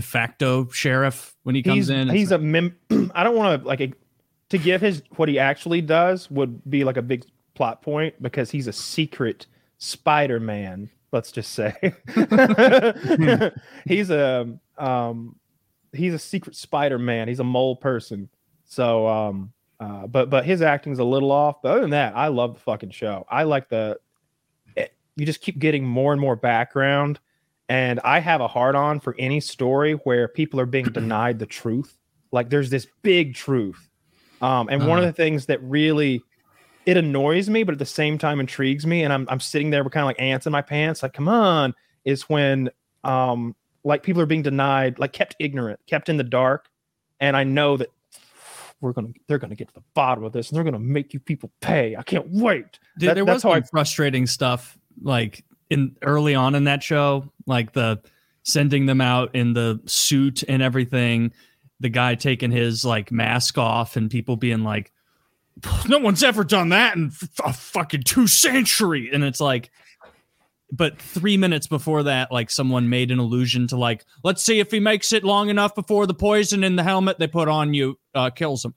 de facto sheriff when he comes He's in? he's a mem. I don't want to like a, to give his what he actually does would be like a big plot point because he's a secret Spider Man. Let's just say he's a um, he's a secret Spider Man. He's a mole person. So um, uh, but but his acting's a little off. But other than that, I love the fucking show. I like the it, you just keep getting more and more background. And I have a hard on for any story where people are being denied the truth. Like there's this big truth. Um, and one of Uh-huh. the things that really it annoys me, but at the same time intrigues me, and I'm I'm sitting there with kind of like ants in my pants, like, come on, is when um like people are being denied, like kept ignorant, kept in the dark. And I know that we're gonna they're gonna get to the bottom of this and they're gonna make you people pay. I can't wait. Dude, That- there that's was how some I- frustrating stuff like in early on in that show, like the sending them out in the suit and everything. The guy taking his like mask off and people being like, "No one's ever done that in a fucking two century," and it's like. But three minutes before that, like someone made an allusion to like, let's see if he makes it long enough before the poison in the helmet they put on you uh, kills him.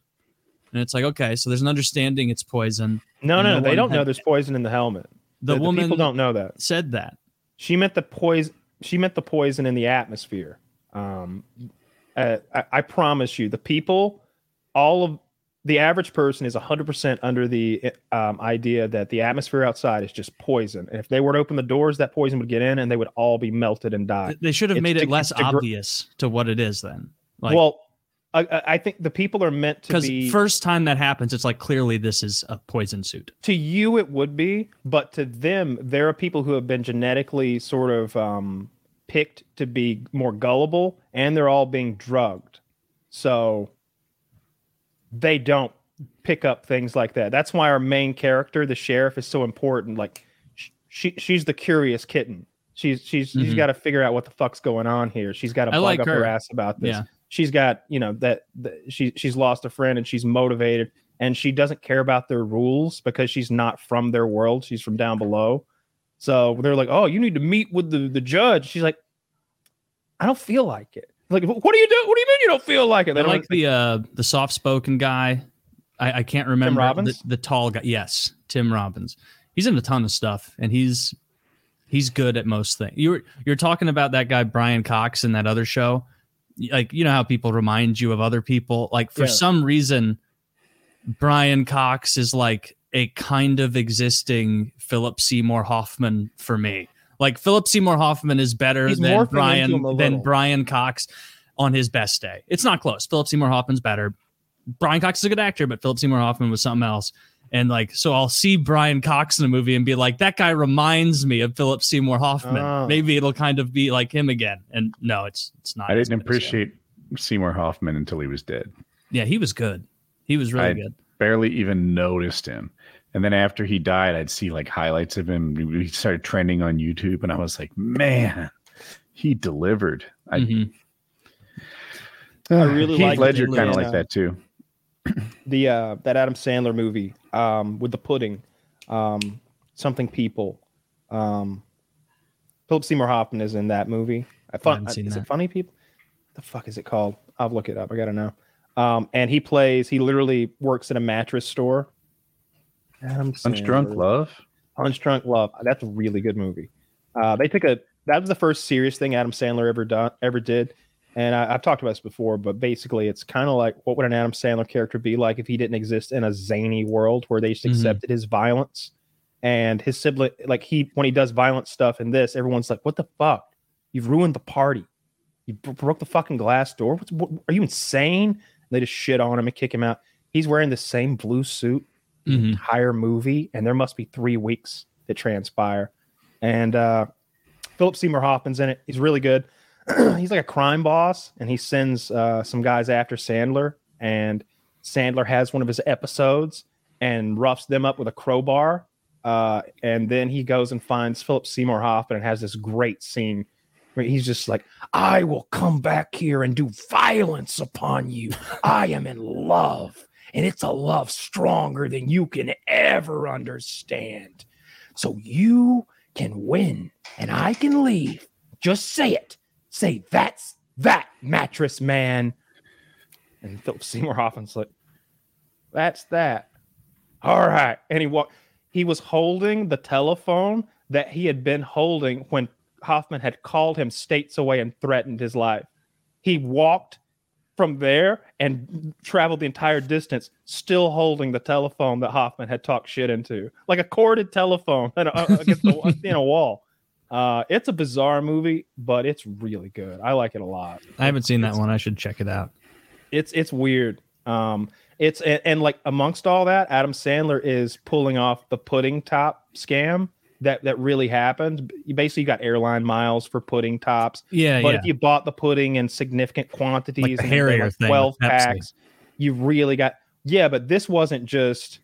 And it's like, okay, so there's an understanding it's poison. No, no, no they don't know there's poison in the helmet. The, woman people don't know that. said that. She meant the poison. She meant the poison in the atmosphere. Um, uh, I, I promise you, the people, all of the average person is 100% under the um, idea that the atmosphere outside is just poison. And if they were to open the doors, that poison would get in and they would all be melted and die. They should have It's made to- it less to obvious to what it is then. Like, well, I, I- think the people are meant to because be. first time that happens, it's like clearly this is a poison suit. to you it would be but to them there are people who have been genetically sort of um, picked to be more gullible and they're all being drugged so they don't pick up things like that that's why our main character the sheriff is so important like she she's the curious kitten she's she's she's Mhm. got to figure out what the fuck's going on here she's got to bug like up her. her. ass about this Yeah. She's got you know that, that she she's lost a friend and she's motivated and she doesn't care about their rules because she's not from their world she's from down below so they're like oh you need to meet with the the judge she's like i don't feel like it like what do you do what do you mean you don't feel like it I They like the uh the soft spoken guy. I, I can't remember Robbins? The, the tall guy. Yes, Tim Robbins. He's in a ton of stuff, and he's he's good at most things. You're you're talking about that guy Brian Cox in that other show. Like you know how people remind you of other people. Like for Yeah. some reason, Brian Cox is like a kind of existing Philip Seymour Hoffman for me. Like Philip Seymour Hoffman is better He's than Brian into him a than. Brian Cox on his best day. It's not close. Philip Seymour Hoffman's better. Brian Cox is a good actor, but Philip Seymour Hoffman was something else. And like, so I'll see Brian Cox in a movie and be like, that guy reminds me of Philip Seymour Hoffman. Oh. Maybe it'll kind of be like him again. And no, it's it's not. I didn't good as appreciate Seymour Hoffman until he was dead. Yeah, he was good. He was really I- good. Barely even noticed him. And then after he died, I'd see like highlights of him. He started trending on YouTube, and I was like, man, he delivered. I, Mhm. I really Heath like Ledger kind of uh, like that too. the uh that Adam Sandler movie um with the pudding um something people um Philip Seymour Hoffman is in that movie. I fun, haven't seen is that. it funny people? The fuck is it called? I'll look it up. I gotta know. Um and he plays he literally works in a mattress store. Adam Punch Drunk Love. Punch Drunk Love. That's a really good movie. Uh they took a that was the first serious thing Adam Sandler ever done ever did and I, I've talked about this before, but basically, it's kind of like what would an Adam Sandler character be like if he didn't exist in a zany world where they just Mhm. accepted his violence and his sibling. Like he, when he does violent stuff in this, everyone's like, "What the fuck? You've ruined the party. You b- broke the fucking glass door. What's, what, are you insane?" And they just shit on him and kick him out. He's wearing the same blue suit the Mhm. entire movie, and there must be three weeks that transpire. And uh, Philip Seymour Hoffman's in it. He's really good. he's like a crime boss, and he sends uh, some guys after Sandler. And Sandler has one of his episodes and roughs them up with a crowbar. Uh, and then he goes and finds Philip Seymour Hoffman and has this great scene where he's just like, I will come back here and do violence upon you. I am in love, and it's a love stronger than you can ever understand. So you can win, and I can leave. Just say it. Say that's that mattress man. And Philip Seymour Hoffman's like, that's that. All right. And he walked. He was holding the telephone that he had been holding when Hoffman had called him states away and threatened his life. He walked from there and traveled the entire distance, still holding the telephone that Hoffman had talked shit into, like a corded telephone against the, in a wall. Uh, it's a bizarre movie, but it's really good. I like it a lot. I haven't seen that one. I should check it out. It's it's weird. Um, it's and, and like amongst all that, Adam Sandler is pulling off the pudding top scam that that really happened. You basically got airline miles for pudding tops. Yeah, But yeah. if you bought the pudding in significant quantities, Like Harrier like 12 packs, you really got yeah. But this wasn't just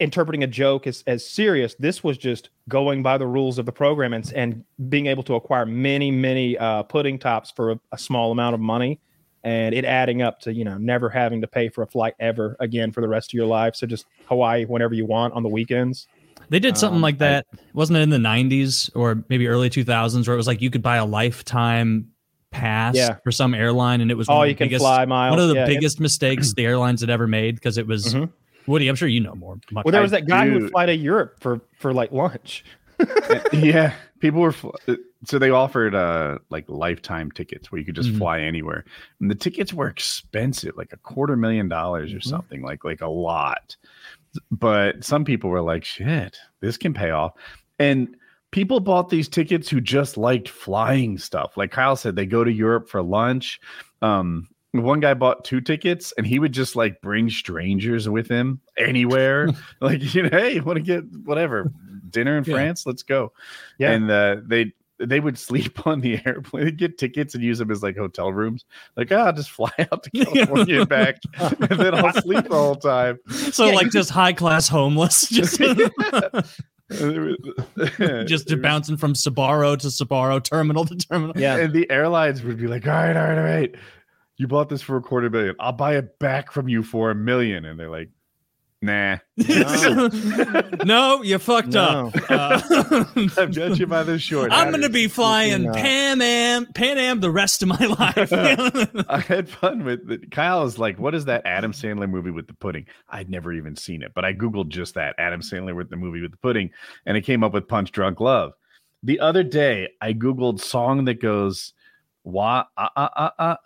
interpreting a joke as, as serious. This was just going by the rules of the program and, and being able to acquire many, many uh, pudding tops for a, a small amount of money. And it adding up to you know never having to pay for a flight ever again for the rest of your life. So just Hawaii whenever you want on the weekends. They did something Um, like that. Wasn't it in the 90s or maybe early 2000s where it was like you could buy a lifetime pass Yeah. for some airline and it was one of you the can biggest, fly miles. one of the Yeah, biggest mistakes the airlines had ever made because it was Mhm. Woody, I'm sure you know more. Much Well, there was that guy who do. would fly to Europe for for like lunch. yeah, people were fl- uh, so they offered uh like lifetime tickets where you could just Mhm. fly anywhere, and the tickets were expensive, like a quarter million dollars or Mhm. something, like like a lot. But some people were like, "Shit, this can pay off," and people bought these tickets who just liked flying stuff. Like Kyle said, they go to Europe for lunch. Um, one guy bought two tickets and he would just like bring strangers with him anywhere. like, you know, hey, you want to get whatever dinner in Yeah. France? Let's go. Yeah. And uh, they they would sleep on the airplane, They'd get tickets and use them as like hotel rooms. Like, ah, I'll just fly out to California and back, and then I'll sleep the whole time. So Yeah, like just high class homeless, just just and bouncing from Sbarro to Sbarro, terminal to terminal. Yeah. And the airlines would be like, all right, all right, all right. You bought this for a quarter million. I'll buy it back from you for a million. And they're like, nah. no, you fucked No. up. Uh, I've got you by the short. I'm gonna be flying. Pan Am, Pan Am the rest of my life. I had fun with it. Kyle is like, what is that Adam Sandler movie with the pudding? I'd never even seen it, but I Googled just that Adam Sandler with the movie with the pudding, and it came up with Punch Drunk Love. The other day, I Googled song that goes, wah, ah, ah, ah, ah.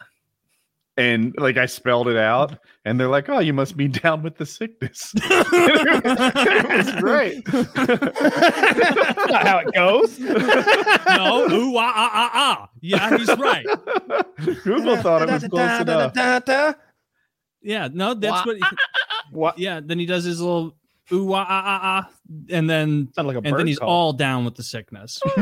And like I spelled it out, and they're like, "Oh, you must be down with the sickness." it great. That's not how it goes. no, ooh, ah, ah, ah, ah. Yeah, he's right. Google thought it was close enough. Yeah, no, that's what. He, What? yeah, then he does his little ooh, ah, ah, ah, ah, and then Sound like a and then he's call. all down with the sickness.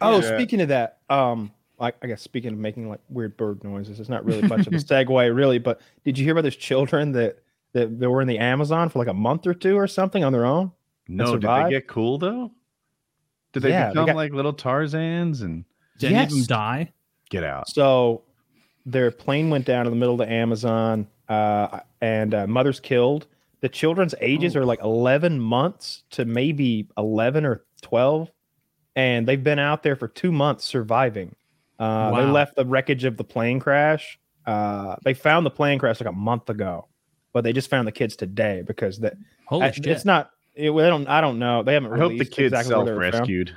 Oh, Yeah. speaking of that, um, like I guess speaking of making like weird bird noises, it's not really much of a segue, really. But did you hear about those children that that, that were in the Amazon for like a month or two or something on their own? No, did they get cool though? Did they Yeah, they become got- like little Tarzans and Did any of them Yes. die? get out? So their plane went down in the middle of the Amazon, uh, and uh, mothers killed. The children's ages Oh. are like 11 months to maybe 11 or 12, and they've been out there for two months surviving. Uh, They left the wreckage of the plane crash. Uh, they found the plane crash like a month ago, but they just found the kids today because that Holy I- shit! it's not. It, I don't. I don't know. They haven't. I hope the kids exactly they were self-rescued.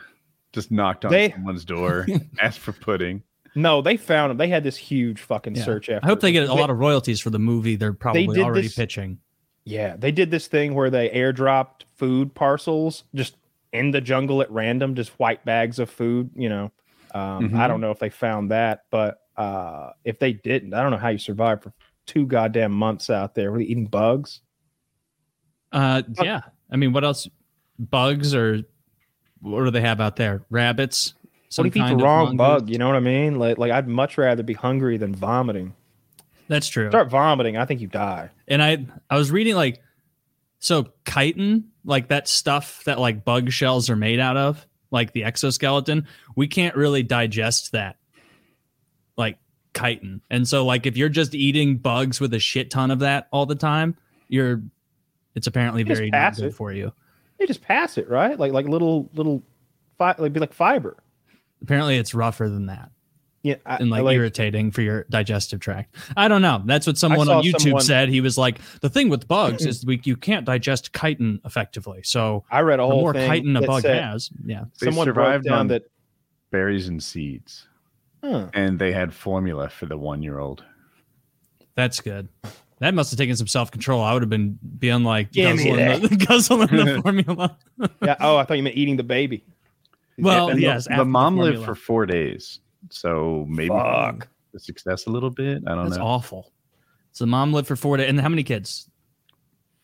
Just knocked on They- someone's door, asked for pudding. No, they found them. They had this huge fucking Yeah. search effort. I hope they get a lot of royalties for the movie they're probably did already this- pitching. Yeah, they did this thing where they airdropped food parcels just in the jungle at random, just white bags of food. You know, um, Mhm. I don't know if they found that, but uh, if they didn't, I don't know how you survived for two goddamn months out there really eating bugs. Uh, yeah. I mean, what else? Bugs or what do they have out there? Rabbits. what if you eat the wrong bug? You know what I mean? Like, like I'd much rather be hungry than vomiting. That's true. Start vomiting, I think you die. and I I was reading like so chitin, like that stuff that like bug shells are made out of, like the exoskeleton, we can't really digest that. Like chitin. And so like if you're just eating bugs with a shit ton of that all the time, you're it's apparently very good it. for you. You just pass it, right? Like, like little, little, fi- like be like fiber. Apparently it's rougher than that. Yeah, I, and like, like irritating for your digestive tract. I don't know. That's what someone on YouTube someone- said. He was like, the thing with bugs is we you can't digest chitin effectively. So I read a the whole more thing chitin a that bug said- has, yeah. They Someone survived down on- that. Berries and seeds, Huh. and they had formula for the one-year-old. That's good. That must have taken some self control. I would have been being like Give me guzzling the, guzzling the formula. Yeah. Oh, I thought you meant eating the baby. Well, And the- yes. the, after mom lived for four days, so maybe Fuck. the success a little bit. I don't That's know. awful. So the mom lived for four days. And how many kids?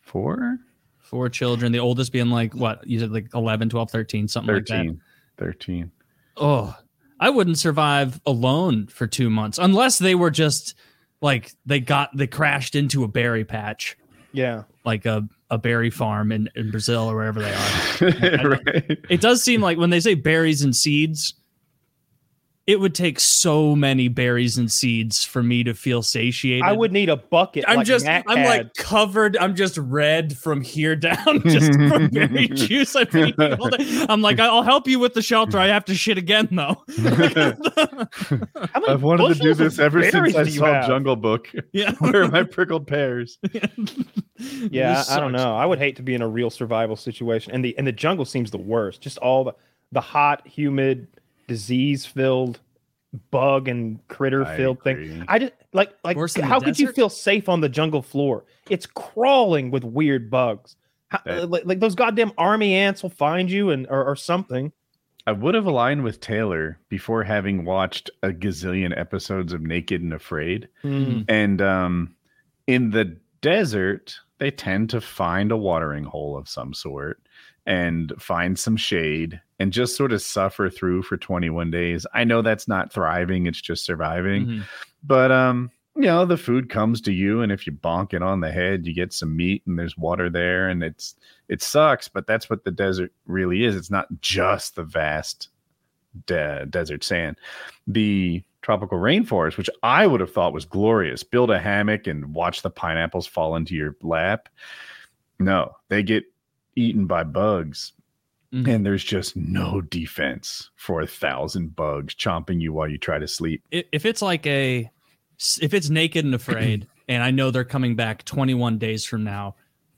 Four? Four children. The oldest being like what? You said like 11, 12, 13, something like that. 13. 13. Oh, I wouldn't survive alone for two months unless they were just like they got they crashed into a berry patch, Yeah. like a, a berry farm in, in Brazil or wherever they are. right. It does seem like when they say berries and seeds, it would take so many berries and seeds for me to feel satiated. I would need a bucket. I'm like just, Matt I'm had. like covered. I'm just red from here down, just from berry juice. I've been eating all day. I'm like, I'll help you with the shelter. I have to shit again though. I've wanted to do this ever since I saw have? Jungle Book. yeah, Where are my prickled pears? Yeah, This I don't know. I would hate to be in a real survival situation, and the and the jungle seems the worst. Just all the the hot, humid, disease filled, bug and critter filled thing. I just like like Worse how could you feel safe on the jungle floor? It's crawling with weird bugs. How, That- like, like those goddamn army ants will find you and or, or something. I would have aligned with Taylor before having watched a gazillion episodes of Naked and Afraid. Mhm. And um, in the desert, they tend to find a watering hole of some sort and find some shade and just sort of suffer through for 21 days. I know that's not thriving, it's just surviving. Mhm. But um, you know, the food comes to you, and if you bonk it on the head, you get some meat and there's water there, and it's it sucks, but that's what the desert really is. It's not just the vast de- desert sand. The tropical rainforest, which I would have thought was glorious, build a hammock and watch the pineapples fall into your lap. No, they get eaten by bugs. Mhm. And there's just no defense for a thousand bugs chomping you while you try to sleep. If it's like a if it's naked and afraid and i know they're coming back 21 days from now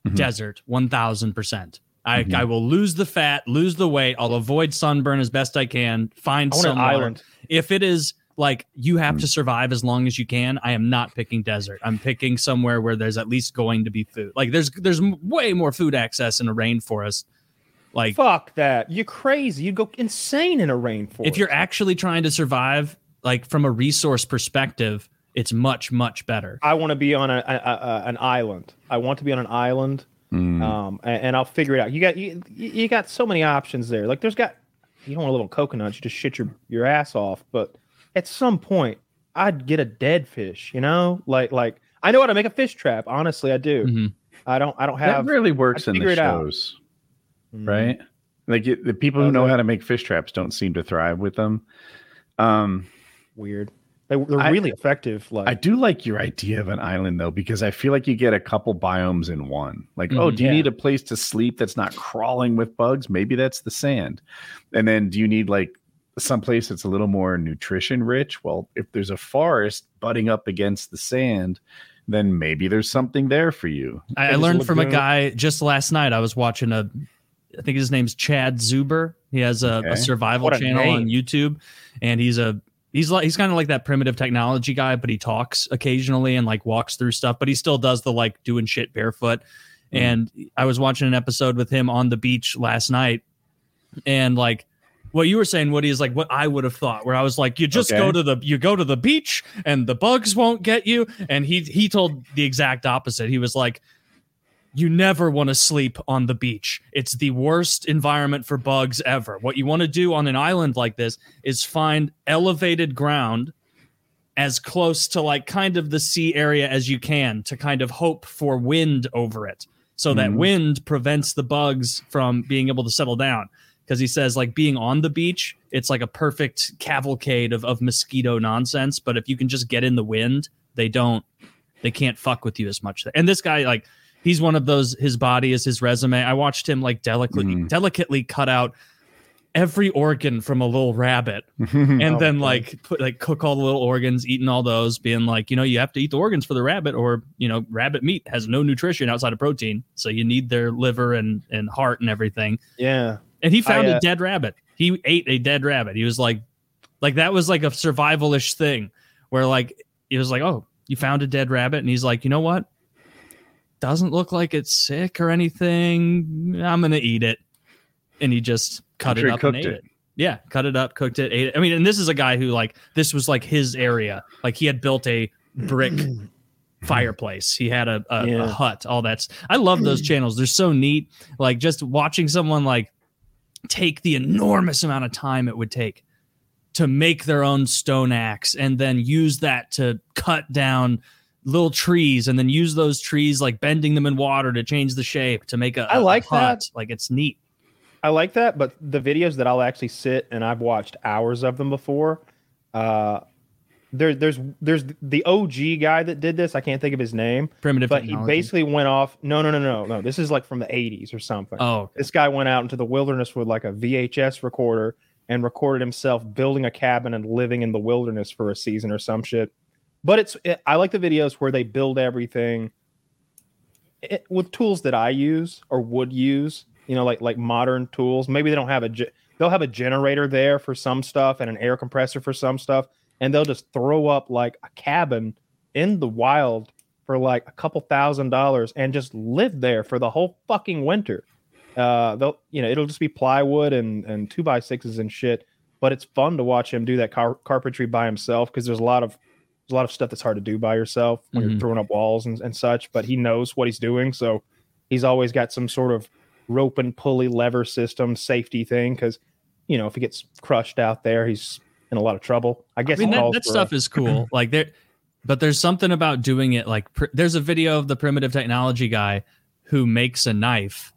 Mhm. desert 1000% I, Mhm. I will lose the fat lose the weight i'll avoid sunburn as best i can find I want island. if it is like you have Mm. to survive as long as you can i am not picking desert i'm picking somewhere where there's at least going to be food like there's there's way more food access in a rainforest like Fuck that. You're crazy. You'd go insane in a rainforest. if you're actually trying to survive like from a resource perspective it's much much better I want to be on a, a, a an island. I want to be on an island, Mm. um, and, and I'll figure it out. You got you, you got so many options there. Like there's got you don't want to live on coconuts. You just shit your your ass off. But at some point, I'd get a dead fish. You know, like like I know how to make a fish trap. Honestly, I do. Mhm. I don't I don't that have really works in the figure it out. Shows, Mm. right? Like it, the people who Does know how to make fish traps don't seem to thrive with them. Um, weird. They, they're I- really effective. Like I do like your idea of an island though, because I feel like you get a couple biomes in one. Like, oh, Mhm. do you Yeah. need a place to sleep that's not crawling with bugs? Maybe that's the sand. And then do you need like someplace that's a little more nutrition rich? Well, if there's a forest butting up against the sand, then maybe there's something there for you. I, I learned from a guy just last night. I was watching a, I think his name's Chad Zuber. He has a, Okay. a survival a channel on. YouTube, and he's a he's like he's kind of like that primitive technology guy, but he talks occasionally and like walks through stuff, but he still does the like doing shit barefoot. Mm. And I was watching an episode with him on the beach last night, and like what you were saying, Woody, is like what I would have thought. Where I was like, you just Okay. go to the you go to the beach and the bugs won't get you. And he he told the exact opposite. He was like, you never want to sleep on the beach. It's the worst environment for bugs ever. What you want to do on an island like this is find elevated ground as close to like kind of the sea area as you can to kind of hope for wind over it so that Mhm. wind prevents the bugs from being able to settle down because he says like being on the beach it's like a perfect cavalcade of, of mosquito nonsense but if you can just get in the wind they don't they can't fuck with you as much and this guy like he's one of those his body is his resume i watched him like delicately Mhm. delicately cut out every organ from a little rabbit and Oh, then boy. like put like cook all the little organs, eating all those, being like, you know, you have to eat the organs for the rabbit, or you know, rabbit meat has no nutrition outside of protein, so you need their liver and and heart and everything. Yeah. And he found I, a uh, dead rabbit. He ate a dead rabbit. He was like, like that was like a survivalish thing, where like he was like, oh, you found a dead rabbit, and he's like, you know what? Doesn't look like it's sick or anything. I'm gonna eat it, and he just cut I'm sure it he up and ate it. it. Yeah, cut it up, cooked it, ate it. I mean, and this is a guy who like this was like his area. Like he had built a brick fireplace. He had a, a, a hut. All that's. I love those channels. They're so neat. Like just watching someone like take the enormous amount of time it would take to make their own stone axe and then use that to cut down little trees and then use those trees like bending them in water to change the shape to make a. I like hut. that. like it's neat I like that, but the videos that I'll actually sit and I've watched hours of them before. Uh, there, there's there's the OG guy that did this. I can't think of his name, primitive but he basically went off. No, no, no, no, no. This is like from the 80s or something. oh This guy went out into the wilderness with like a VHS recorder and recorded himself building a cabin and living in the wilderness for a season or some shit. But it's it, I like the videos where they build everything it, with tools that I use or would use. You know, like like modern tools. Maybe they don't have a ge- they'll have a generator there for some stuff and an air compressor for some stuff, and they'll just throw up like a cabin in the wild for like a couple thousand dollars and just live there for the whole fucking winter. Uh, they'll you know it'll just be plywood and and two by sixes and shit. But it's fun to watch him do that car- carpentry by himself because there's a lot of there's a lot of stuff that's hard to do by yourself when Mhm. you're throwing up walls and, and such. But he knows what he's doing, so he's always got some sort of rope and pulley lever system safety thing because you know if he gets crushed out there, he's in a lot of trouble. I I guess mean that, that for a- stuff is cool. like there, but there's something about doing it. Like pr- there's a video of the primitive technology guy who makes a knife,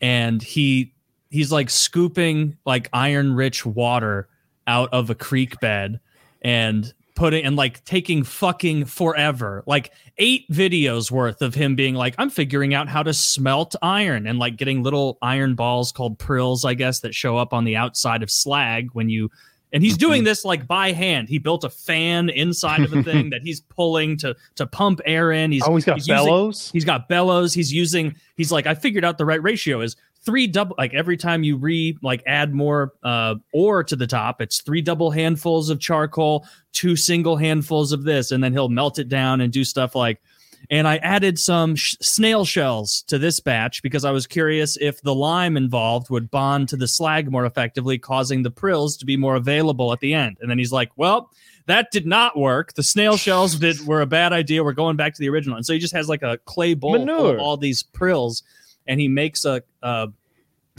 and he he's like scooping like iron rich water out of a creek bed and putting and like taking fucking forever like eight videos worth of him being like i'm figuring out how to smelt iron and like getting little iron balls called prills i guess that show up on the outside of slag when you and he's doing mm-hmm. this like by hand he built a fan inside of a thing that he's pulling to to pump air in he's oh, he's got he's using- bellows. He's got bellows. He's using. He's like, I figured out the right ratio is three double. Like every time you re like add more uh ore to the top, it's three double handfuls of charcoal, two single handfuls of this, and then he'll melt it down and do stuff like. And I added some sh- snail shells to this batch because I was curious if the lime involved would bond to the slag more effectively, causing the prills to be more available at the end. And then he's like, "Well, that did not work. The snail shells did were a bad idea. We're going back to the original." And so he just has like a clay bowl full of all these prills, and he makes a, a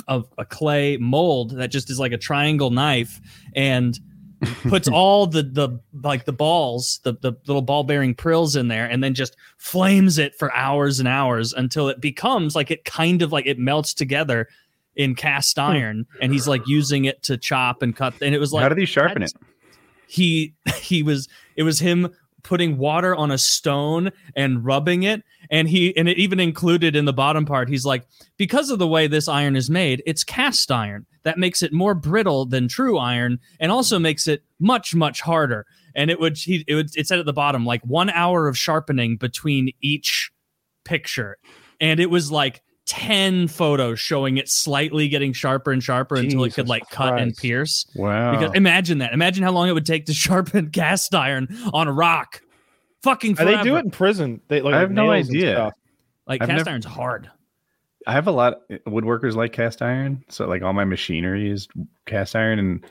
a a clay mold that just is like a triangle knife, and puts all the the like the balls, the the little ball bearing prills in there, and then just flames it for hours and hours until it becomes like it kind of like it melts together in cast hmm. iron, and he's like using it to chop and cut. And it was like How did he sharpen it? he he was it was him putting water on a stone and rubbing it. And he and it even included in the bottom part he's like because of the way this iron is made it's cast iron. That makes it more brittle than true iron and also makes it much much harder. And it would he it would it said at the bottom like 1 hour of sharpening between each picture. And it was like 10 photos showing it slightly getting sharper and sharper until it could Jesus like cut and pierce Wow. because imagine that. Imagine how long it would take to sharpen cast iron on a rock. Fucking forever. They do it in prison. They like I have no idea. like I've cast never- iron's hard. I have a lot woodworkers like cast iron, so like all my machinery is cast iron. And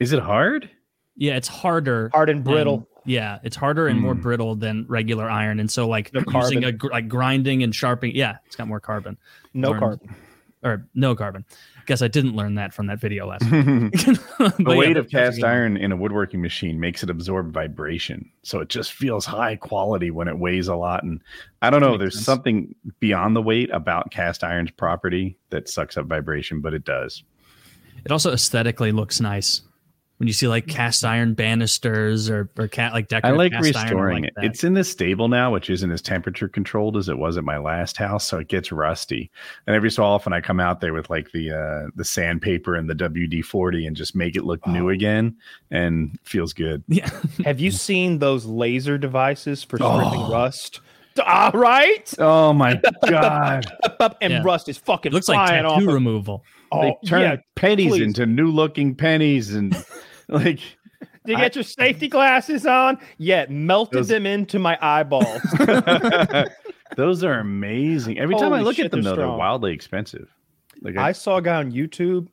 is it hard? Yeah, it's harder. Hard and brittle. Yeah, it's harder and more Hmm. brittle than regular iron, and so like No using a like grinding and sharpening. Yeah, it's got more carbon no learned. carbon. or no carbon. Guess I didn't learn that from that video last. the week. But yeah, weight of cast iron in a woodworking machine makes it absorb vibration, so it just feels high quality when it weighs a lot. And I don't know, there's sense. something beyond the weight about cast iron's property that sucks up vibration, but it does. It also aesthetically looks nice. When you see like cast iron banisters or or cat like I decorative like cast iron, I restoring like it. It's in the stable now, which isn't as temperature controlled as it was at my last house, so it gets rusty. And every so often, I come out there with like the uh, the sandpaper and the WD forty and just make it look new Oh. again, and feels good. yeah. Have you seen those laser devices for stripping Oh. rust? All right. Oh my god! Up, up, and Yeah. rust is fucking It looks like flying tattoo off. of- removal. Oh, they turn yeah. pennies please. into new looking pennies, and like Did you get your safety glasses on? Yeah, melted Those- them into my eyeballs. those are amazing. Every time I look shit, at them, they're though, they're wildly expensive. Like I saw a guy on YouTube.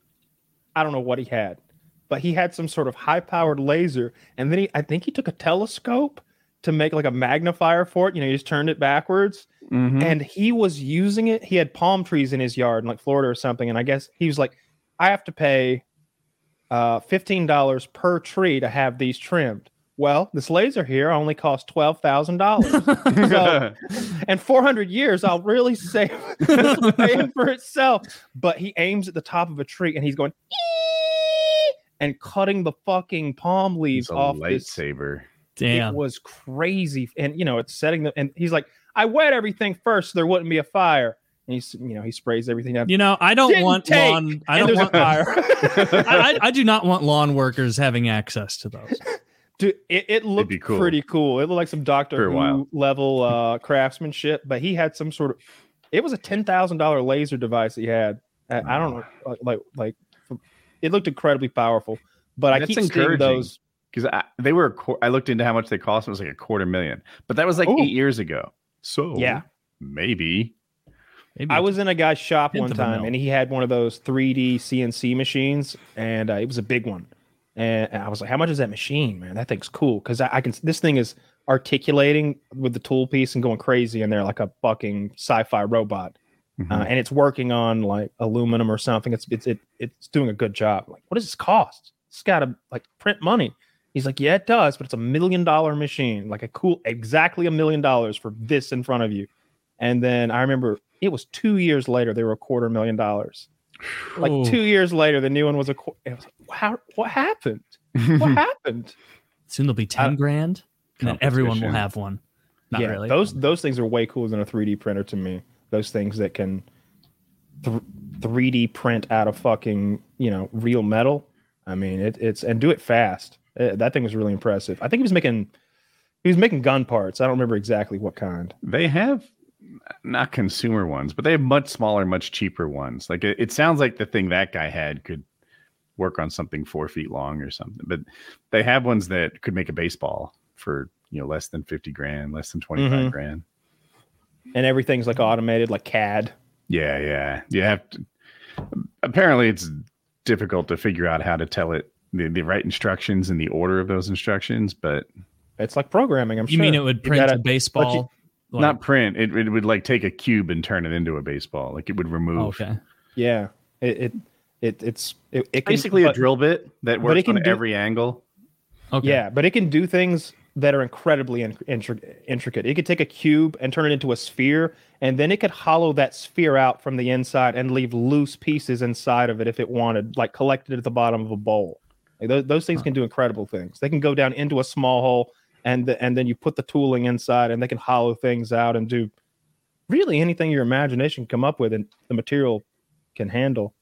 I don't know what he had, but he had some sort of high-powered laser, and then he, I think he took a telescope to make like a magnifier for it. You know, he just turned it backwards, Mhm. and he was using it. He had palm trees in his yard in like Florida or something, and I guess he was like, "I have to pay uh, fifteen dollars per tree to have these trimmed." Well, this laser here only costs twelve thousand dollars. so, and 400 years, I'll really save this will pay for itself. But he aims at the top of a tree and he's going "Ee!" and cutting the fucking palm leaves it's a off this. lightsaber. Damn. It was crazy, and you know it's setting them. And he's like, "I wet everything first, so there wouldn't be a fire." And he's, you know, he sprays everything down. You know, I don't Didn't want take, lawn. I and don't want. fire. I, I, I do not want lawn workers having access to those. Dude, it, it looked be cool. pretty cool. It looked like some Doctor Who while. level uh, craftsmanship, but he had some sort of. It was a ten thousand dollar laser device that he had. I, I don't know, like, like like it looked incredibly powerful. But I That's keep seeing those. because they were. A qu- I looked into how much they cost. It was like a quarter million, but that was like Ooh. eight years ago. So Yeah. maybe Maybe I was in a guy's shop one time, and he had one of those 3D CNC machines, and uh, it was a big one. And I was like, "How much is that machine, man? That thing's cool." Because I, I can. This thing is articulating with the tool piece and going crazy in there like a fucking sci-fi robot. Mhm. uh, and it's working on like aluminum or something. It's it's it, it's doing a good job. Like, what does this cost? It's got to like print money. He's like, yeah, it does, but it's a million dollar machine, like a cool, exactly a million dollars for this in front of you. And then I remember it was two years later they were a quarter million dollars. Like Ooh. two years later, the new one was a. qu- It was like, how? What happened? What happened? Soon there'll be ten I- grand, and then everyone will have one. Not yeah, really. those those things are way cooler than a 3D printer to me. Those things that can th- 3D print out of fucking you know real metal. I mean, it, it's and do it fast. Uh, that thing was really impressive. I think he was making he was making gun parts. I don't remember exactly what kind. They have not consumer ones, but they have much smaller, much cheaper ones. Like it, it sounds like the thing that guy had could work on something four feet long or something. But they have ones that could make a baseball for you know less than fifty grand, less than twenty Mhm. grand. And everything's like automated, like CAD. Yeah, yeah. You have to. Apparently, it's difficult to figure out how to tell it the, the right instructions and the order of those instructions, but It's like programming. I'm you sure. mean it would print gotta- a baseball? Like- not print. It, it would like take a cube and turn it into a baseball. Like it would remove. Okay. Yeah. It it, it it's it, it can, Basically, a drill bit that but works it can on do- every angle. Okay. Yeah, but it can do things that are incredibly in- intri- intricate. It could take a cube and turn it into a sphere, and then it could hollow that sphere out from the inside and leave loose pieces inside of it if it wanted, like collected at the bottom of a bowl. Like those, those things can do incredible things. They can go down into a small hole, and the, and then you put the tooling inside, and they can hollow things out and do really anything your imagination can come up with, and the material can handle.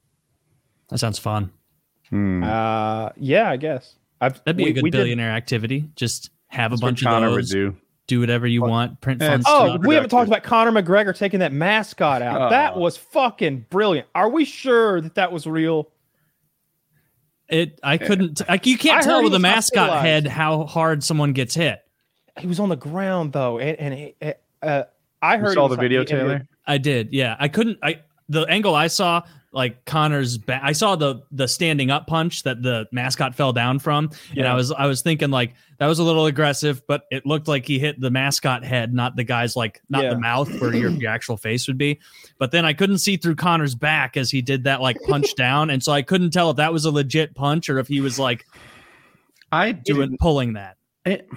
That sounds fun. Hmm. Uh, yeah, I guess. I've, That'd be we- a good we did- billionaire activity. Just have a bunch of Conor those. would do. Do whatever you want. Print Yeah, fun Oh, stuff. we haven't talked about Conor McGregor taking that mascot out. That Oh. was fucking brilliant. Are we sure that that was real? It. I couldn't. Like you can't I tell with a mascot hospitalized. head how hard someone gets hit. He was on the ground though, and, and he- uh, I You heard saw he the video, he- Taylor? I did. Yeah. I couldn't. I the angle I saw like Conor's back. I saw the the standing up punch that the mascot fell down from, and I was I was thinking like that was a little aggressive, but it looked like he hit the mascot head, not the guy's like not Yeah. the mouth where your, your actual face would be. But then I couldn't see through Conor's back as he did that like punch down, and so I couldn't tell if that was a legit punch or if he was like I doing pulling that. It,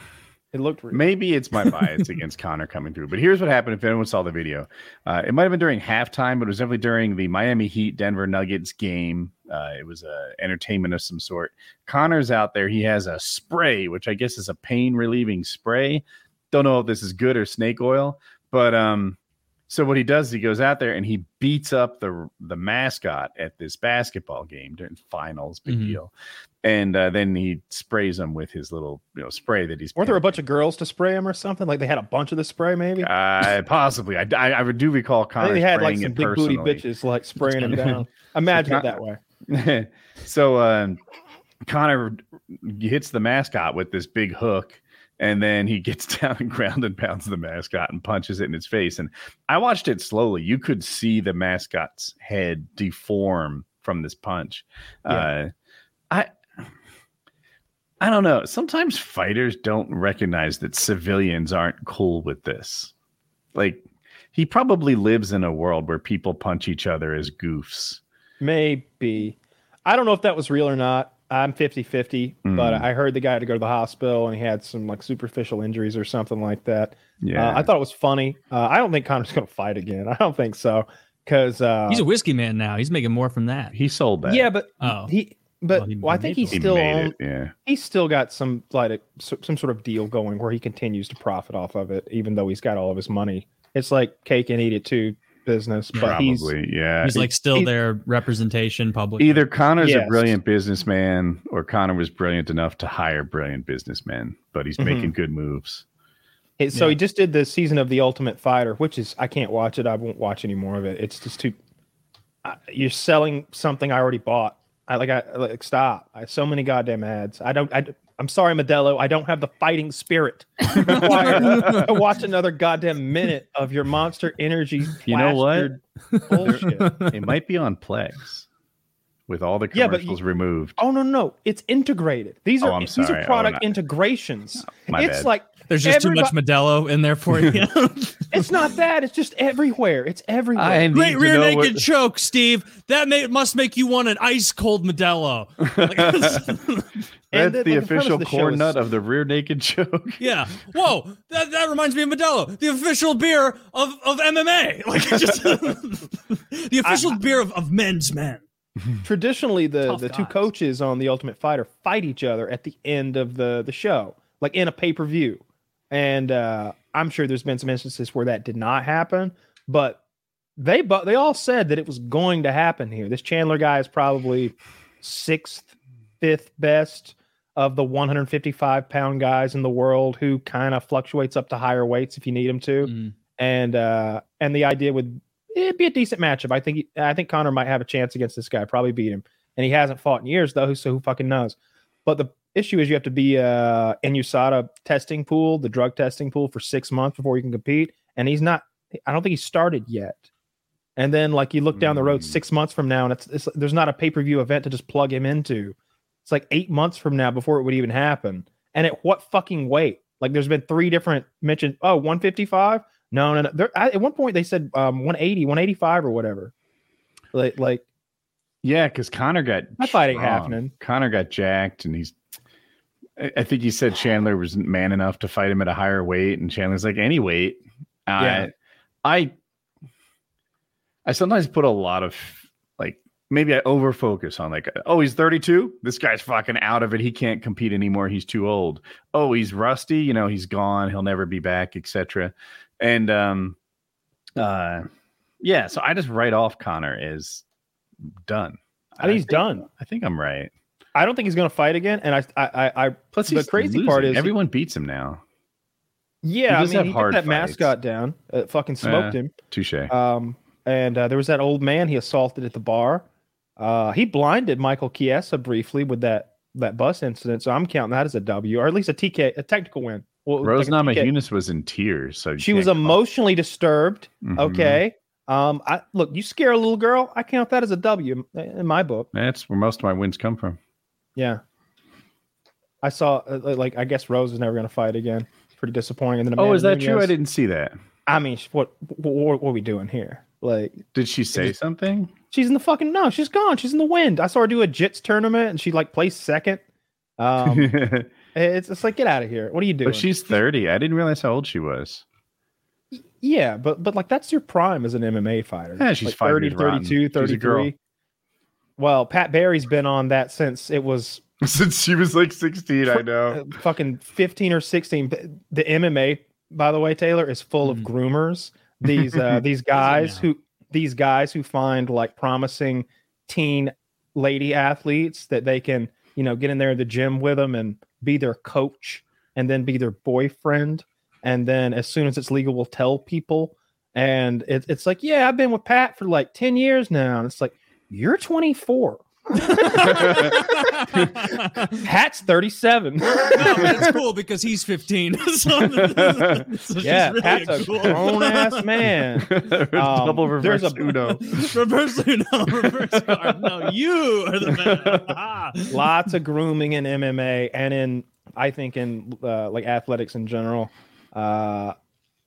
It looked real. Maybe it's my bias against Conor coming through, but here's what happened. If anyone saw the video, uh, it might have been during halftime, but it was definitely during the Miami Heat Denver Nuggets game. Uh, it was a entertainment of some sort. Conor's out there. He has a spray, which I guess is a pain relieving spray. Don't know if this is good or snake oil, but um, so what he does is he goes out there and he beats up the the mascot at this basketball game during finals, big Mhm. deal. And uh, then he sprays him with his little you know spray that he's. Weren't there a bunch of girls to spray him or something? Like they had a bunch of the spray, maybe. Uh, possibly. I, I, I do recall Conor they had like some big booty bitches like spraying him down. Imagine Con- it that way. so um, Conor hits the mascot with this big hook, and then he gets down and ground and pounds the mascot and punches it in its face. And I watched it slowly. You could see the mascot's head deform from this punch. Uh, I. I don't know. Sometimes fighters don't recognize that civilians aren't cool with this. Like, he probably lives in a world where people punch each other as goofs. Maybe. I don't know if that was real or not. I'm 50 50, but Mm. I heard the guy had to go to the hospital and he had some like superficial injuries or something like that. Yeah. Uh, I thought it was funny. Uh, I don't think Conor's going to fight again. I don't think so. Because, uh, He's a whiskey man now. He's making more from that. he sold that. yeah, but Oh. he, but Well, he well, I think he's he still made on, it. Yeah. he's still got some like some sort of deal going where he continues to profit off of it, even though he's got all of his money. It's like cake and eat it too business, but he's Probably. yeah. He's like still he- their representation public. Either Conor's a brilliant businessman or Conor was brilliant enough to hire brilliant businessmen, but he's Mhm. making good moves. It- so Yeah. he just did the season of the Ultimate Fighter, which is I can't watch it. I won't watch any more of it. It's just too. Uh, you're selling something I already bought. I like. I like stop. I so many goddamn ads. I don't. I, I'm sorry, Modelo. I don't have the fighting spirit to watch another goddamn minute of your Monster Energy. You know what? Bullshit. it might be on Plex with all the Yeah, but commercials removed. Oh no, no, it's integrated. These Oh, are I'm these are Oh, product not- integrations. It's bad. like There's just too much everybody- Modelo in there for you. it's not that. It's just everywhere. It's everywhere. I need Great to rear know naked what- choke, Steve. That may, must make you want an ice cold Modelo. Like- And That's the- the, like, the premise official of the show corn is- nut of the rear naked choke. yeah. Whoa. That, that reminds me of Modelo, the official beer of, of MMA. Like it just the official beer of, of men's men. traditionally the Tough the two guys. coaches on the ultimate fighter fight each other at the end of the the show like in a pay-per-view and uh i'm sure there's been some instances where that did not happen but they but they all said that it was going to happen here this chandler guy is probably sixth fifth best of the 155 pound guys in the world who kind of fluctuates up to higher weights if you need him to Mm. and uh and the idea would it'd be a decent matchup. I think he- I think Conor might have a chance against this guy, probably beat him. And he hasn't fought in years though, so who fucking knows? But the issue is you have to be uh in USADA testing pool, the drug testing pool for six months before you can compete. And he's not I don't think he started yet. And then like you look down the road Mm. six months from now and it's, it's there's not a pay-per-view event to just plug him into. It's like eight months from now before it would even happen. And at what fucking weight? Like there's been three different mentioned. Oh, 155? No, no, no. There, I, at one point they said um 180, 185 or whatever. Like, like Yeah, because Conor got That fight ain't happening. Conor got jacked, and he's. I I think he said Chandler was man enough to fight him at a higher weight, and Chandler's like any weight. Yeah. I, I, I sometimes put a lot of like maybe I over focus on like oh he's 32 this guy's fucking out of it he can't compete anymore he's too old oh he's rusty you know he's gone he'll never be back etc and um uh yeah so I just write off Conor is done I think he's done. I think I'm right. I don't think he's going to fight again. And I, I, I, I Plus, The crazy part is- everyone beats him now. yeah, I mean, have he hard that fights. mascot down, uh, fucking smoked him. Touche. Um, and uh, there was that old man he assaulted at the bar. Uh, he blinded Michael Chiesa briefly with that that bus incident. So I'm counting that as a W, or at least a TK, a technical win. Well, Rose like. Namajunas was in tears, so She was emotionally disturbed. Mhm. Okay. Um, I look, you scare a little girl, I count that as a W in, in my book. That's where most of my wins come from. Yeah. I saw uh, like I guess Rose is never going to fight again. Pretty disappointing. And then Oh, is that true? I didn't see that. I mean, what, what what are we doing here? Like Did she say just- something? she's in the fucking no, she's gone. She's in the wind. I saw her do a jits tournament and she like placed second. Um, It's it's like get out of here. What are you doing? But she's 30. I didn't realize how old she was. yeah, but but like that's your prime as an MMA fighter. Yeah, she's like 30, years rotten. 32, She's a girl. 33. Well, Pat Barry's been on that since it was Since she was like 16, I uh, know. fucking 15 or 16. The MMA, by the way, Taylor, is full of Mhm. groomers. These uh these guys who these guys who find like promising teen lady athletes that they can, you know, get in there in the gym with them and be their coach and then be their boyfriend. And then as soon as it's legal, will tell people. And it, it's like, yeah, I've been with Pat for like 10 years now. And it's like, you're 24. Pat's 37. no, but it's cool because he's 15. so, so yeah, really Pat's a cool. grown ass man. Um, Double reverse there's a- Uno. reverse Uno, reverse card. No, you are the man. Ah. Lots of grooming in MMA and in I think in uh, like athletics in general. Uh,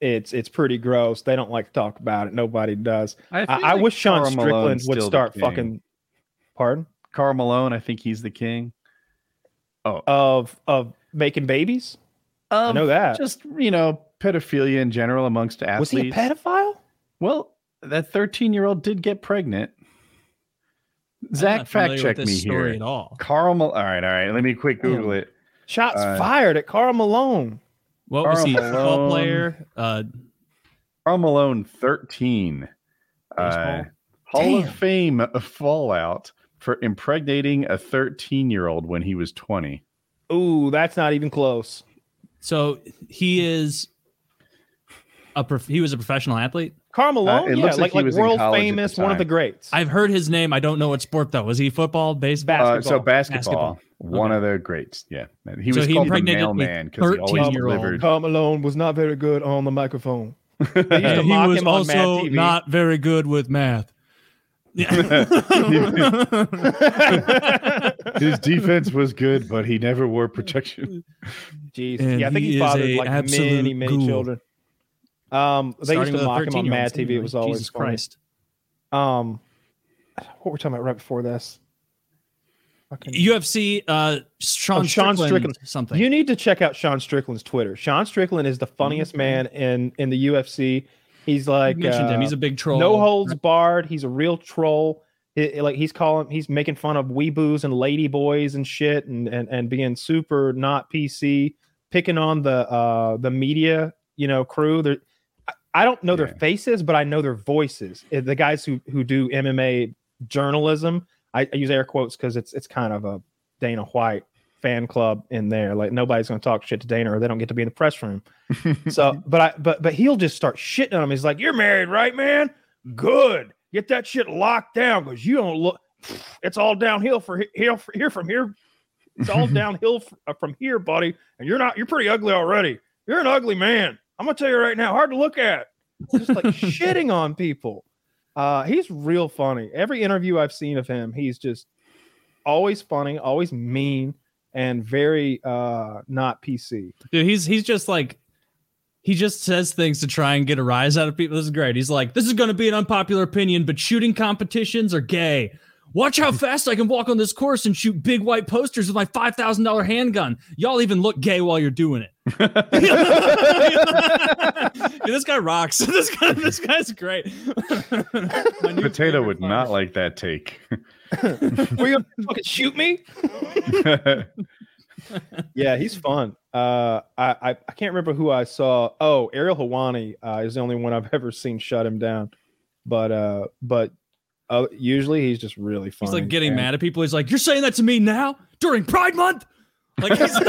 it's it's pretty gross. They don't like to talk about it. Nobody does. I, I like wish Sean Karl Strickland would start fucking. Pardon Karl Malone, I think he's the king. Oh, of of making babies. I know that. Just you know, pedophilia in general amongst athletes. Was he a pedophile? Well, that 13 year old did get pregnant. Zach, fact check me story here. at all. Karl, Mal- all right, all right. Let me quick Damn. Google it. Shots Uh, fired at Karl Malone. What was Karl he? Football Malone. player? Uh, Karl Malone, 13. Uh, Hall Damn. of Fame fallout for impregnating a 13 year old when he was 20. Ooh, that's not even close. so he is a prof- he was a professional athlete. Karl Malone, Uh, it yeah, looks like like like, world college at the famous, one of the greats. I've heard his name. I don't know what sport though. Was he football, baseball? Uh, so Basketball. basketball, one Okay. of the greats. Yeah. He So was he called the impregnated a mailman because he always 13-year-old. delivered. Karl Malone was not very good on the microphone. They used to he mock was him also not very good with math. Yeah. His defense was good, but he never wore protection. Jeez. And yeah, I think he he, is fathered a like absolute many, many ghoul. children. Um, they Starting used to mock him on 13-year-old, Mad TV. It was always Jesus funny. Christ. Um, what were we talking about right before this? Fucking- UFC. Uh, Sean, Oh, Sean Strickland, Strickland. Something. You need to check out Sean Strickland's Twitter. Sean Strickland is the funniest man in in the UFC. He's like you mentioned him. uh, He's a big troll. no holds barred. He's a real troll. It- like he's calling, he's making fun of weeboos and lady boys and shit, and and and being super not PC, picking on the uh the media, you know, crew. They're, I- I don't know Yeah. their faces, but I know their voices. Uh, The guys who who do MMA journalism. I, I use air quotes because it's it's kind of a Dana White fan club in there. Like nobody's going to talk shit to Dana, or they don't get to be in the press room. so, but I but but he'll just start shitting on him. He's like, "You're married, right, man? Good. Get that shit locked down because you don't look. It's all downhill for here here from here. It's all downhill uh, from here, buddy. And you're not. You're pretty ugly already. You're an ugly man. I'm gonna tell you right now. Hard to look at. Just like shitting on people. Uh, he's real funny. Every interview I've seen of him, he's just always funny, always mean, and very uh not PC. Dude, he's he's just like he just says things to try and get a rise out of people. This is great. He's like, this is going to be an unpopular opinion, but shooting competitions are gay. Watch how fast I can walk on this course and shoot big white posters with my five thousand dollar handgun. Y'all even look gay while you're doing it. Dude, this guy rocks. This guy, this guy's great. Potato would fighter. not like that take. Were you gonna fucking shoot me? Yeah, he's fun. Uh, I, I I can't remember who I saw. Oh, Ariel Helwani uh, is the only one I've ever seen shut him down. But uh, but uh, usually he's just really funny. He's like getting and- mad at people. He's like, "You're saying that to me now during Pride Month?" Like, he's-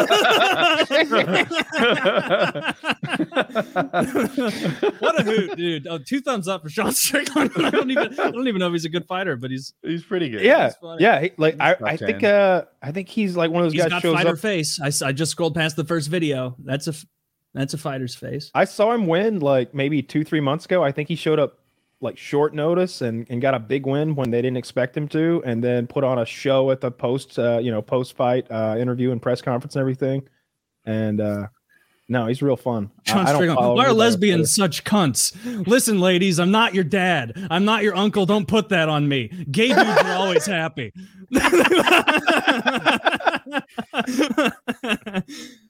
what a hoot, dude! Oh, two thumbs up for Sean Strickland. I don't even, I don't even know if he's a good fighter, but he's He's pretty good. Yeah, yeah. He, like I, I think uh, I think he's like one of those he's guys got shows fighter up. face. I just scrolled past the first video. That's a f- that's a fighter's face. I saw him win like maybe two three months ago. I think he showed up like short notice and, and got a big win when they didn't expect him to, and then put on a show at the post uh, you know post fight uh, interview and press conference and everything. And uh, No, he's real fun. I- John I don't Why are anybody on lesbians such cunts? Listen, ladies, I'm not your dad. I'm not your uncle. Don't put that on me. Gay dudes are always happy.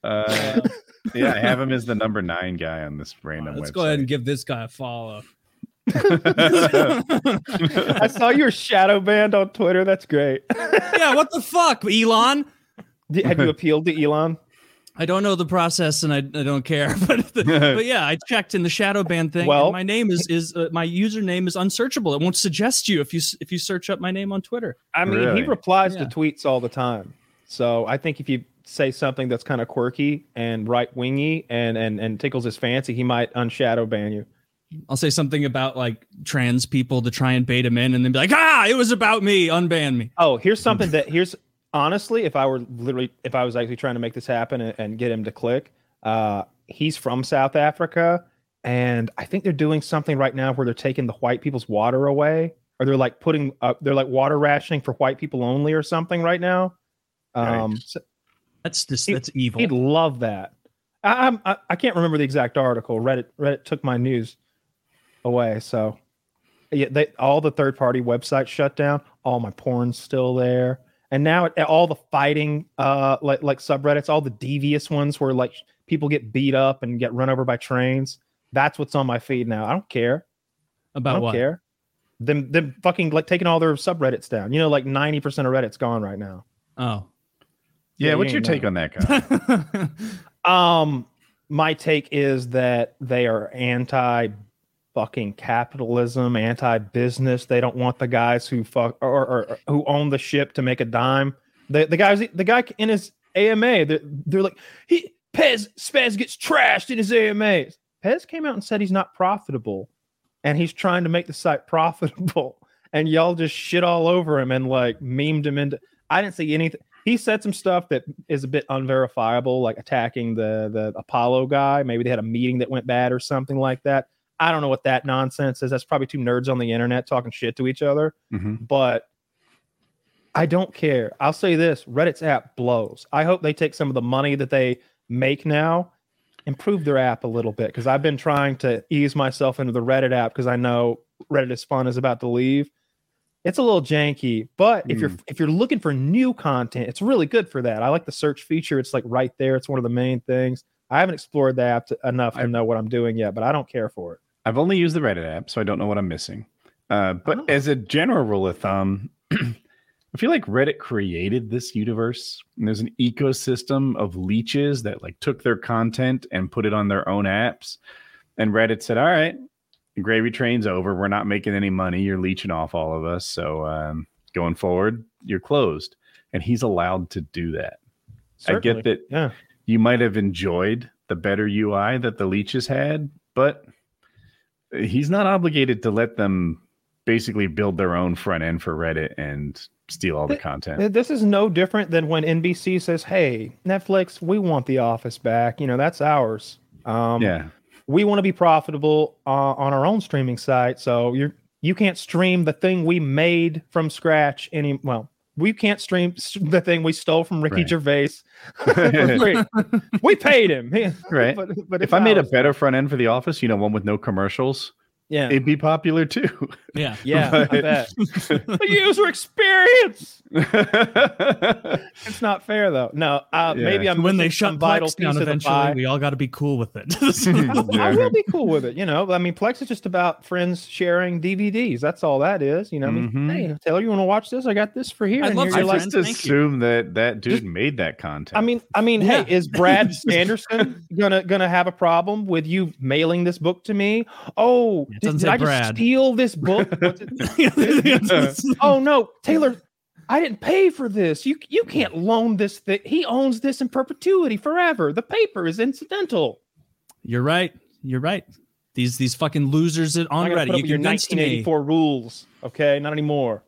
Uh, yeah, I have him as the number nine guy on this random Let's website. go ahead and give this guy a follow. Twitter. I saw your shadow banned on Twitter. That's great. yeah, what the fuck, Elon? Did- Have you appealed to Elon? I don't know the process and I, I don't care, but but yeah, I checked in the shadow ban thing. Well- and my name is is uh, my username is unsearchable. It won't suggest you if you if you search up my name on Twitter. I mean, Really? he replies Yeah. to tweets all the time. So I think if you say something that's kind of quirky and right wingy and, and and tickles his fancy, he might unshadow ban you. I'll say something about like trans people to try and bait him in, and then be like, ah, it was about me. Unban me. Oh, here's something that here's honestly, if I were literally if I was actually trying to make this happen and, and get him to click, uh, he's from South Africa, and I think they're doing something right now where they're taking the white people's water away, or they're like putting uh, they're like water rationing for white people only or something right now. Um, Yikes. so That's just He- that's evil. he'd love that. I, I'm- I I can't remember the exact article. Reddit Reddit took my news away, so yeah, they all the third party websites shut down. All my porn's still there, and now it, all the fighting uh like like subreddits, all the devious ones where like people get beat up and get run over by trains. That's what's on my feed now. I don't care. I about don't what? care. Them them fucking like taking all their subreddits down. You know, like ninety percent of Reddit's gone right now. Oh. yeah, Yeah, what's you your ain't take on that guy? Um, my take is that they are anti fucking capitalism, anti business. They don't want the guys who fuck or, or, or who own the ship to make a dime. The the guys the guy in his AMA, they're, they're like he Pez Spez gets trashed in his AMA. Spez came out and said he's not profitable, and he's trying to make the site profitable. And y'all just shit all over him and like memed him into. I didn't see anything he said some stuff that is a bit unverifiable, like attacking the the Apollo guy. Maybe they had a meeting that went bad or something like that. I don't know what that nonsense is. That's probably two nerds on the internet talking shit to each other. Mhm. But I don't care. I'll say this: Reddit's app blows. I hope they take some of the money that they make now, improve their app a little bit. Because I've been trying to ease myself into the Reddit app because I know Reddit is fun is about to leave. It's a little janky, but if you're if you're looking for new content, it's really good for that. I like the search feature. It's like right there. It's one of the main things. I haven't explored the app to, enough to I- know what I'm doing yet, but I don't care for it. I've only used the Reddit app, so I don't know what I'm missing. Uh, but Oh. as a general rule of thumb, I feel like Reddit created this universe. And there's an ecosystem of leeches that like took their content and put it on their own apps. And Reddit said, "All right, gravy train's over. We're not making any money. You're leeching off all of us. So um, going forward, you're closed." And he's allowed to do that. I get that Yeah. You might have enjoyed the better UI that the leeches had, but he's not obligated to let them basically build their own front end for Reddit and steal all the content. This is no different than when NBC says, "Hey, Netflix, we want The Office back. You know, that's ours. Um, Yeah. we want to be profitable uh, on our own streaming site. So you're you can't stream the thing we made from scratch any. Well, we can't stream the thing we stole from Ricky Right. Gervais we paid him. Right. But, but If I made a better front end for The Office, you know, one with no commercials, yeah, it'd be popular too. Yeah. yeah, I but- bet. the user experience. It's not fair though. No, uh, Yeah. maybe I'm when they shut vital Plex down piece the eventually, we all got to be cool with it. I will be cool with it. You know, I mean, Plex is just about friends sharing DVDs. That's all that is. You know, I mean, Mhm. hey, Taylor, you want to watch this? I got this for here. I'd love here I you like- friends. just you. assume that that dude Just- made that content. I mean, I mean, Yeah. hey, is Brad Sanderson gonna gonna have a problem with you mailing this book to me? Oh, It did, doesn't did say I just steal this book? Oh no, Taylor, I didn't pay for this. You you can't loan this thing. He owns this in perpetuity forever. The paper is incidental. You're right. You're right. These these fucking losers at- on I gotta put Reddit. You with your convinced me. 1984 rules. Okay, not anymore.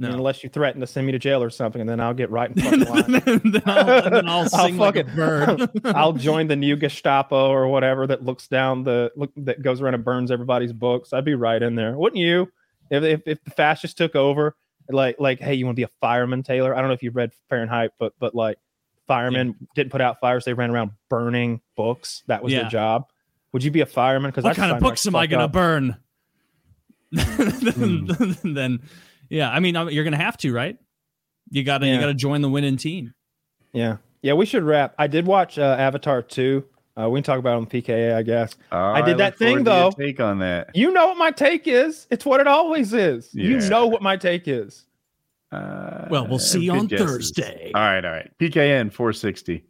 No. Unless you threaten to send me to jail or something, and then I'll get right in front of line. then, I'll, then I'll I'll sing like a bird. I'll join the new Gestapo or whatever that looks down the look that goes around and burns everybody's books. I'd be right in there, wouldn't you? If if, if the fascists took over, like like hey, you want to be a fireman, Taylor? I don't know if you've read Fahrenheit, but but like firemen didn't put out fires; they ran around burning books. That was Yeah. their job. Would you be a fireman? Because what kind of books am I going to burn? Hmm. then, then, yeah, I mean, you're going to have to, right? You got to, you got to join the winning team. Yeah, yeah. We should wrap. I did watch uh, Avatar two. Uh, we can talk about it on PKA, I guess. I did that thing, though. Take on that. You know what my take is. It's what it always is. You know what my take is. Uh, Well, we'll see on guesses. Thursday. All right, all right. PKN 460.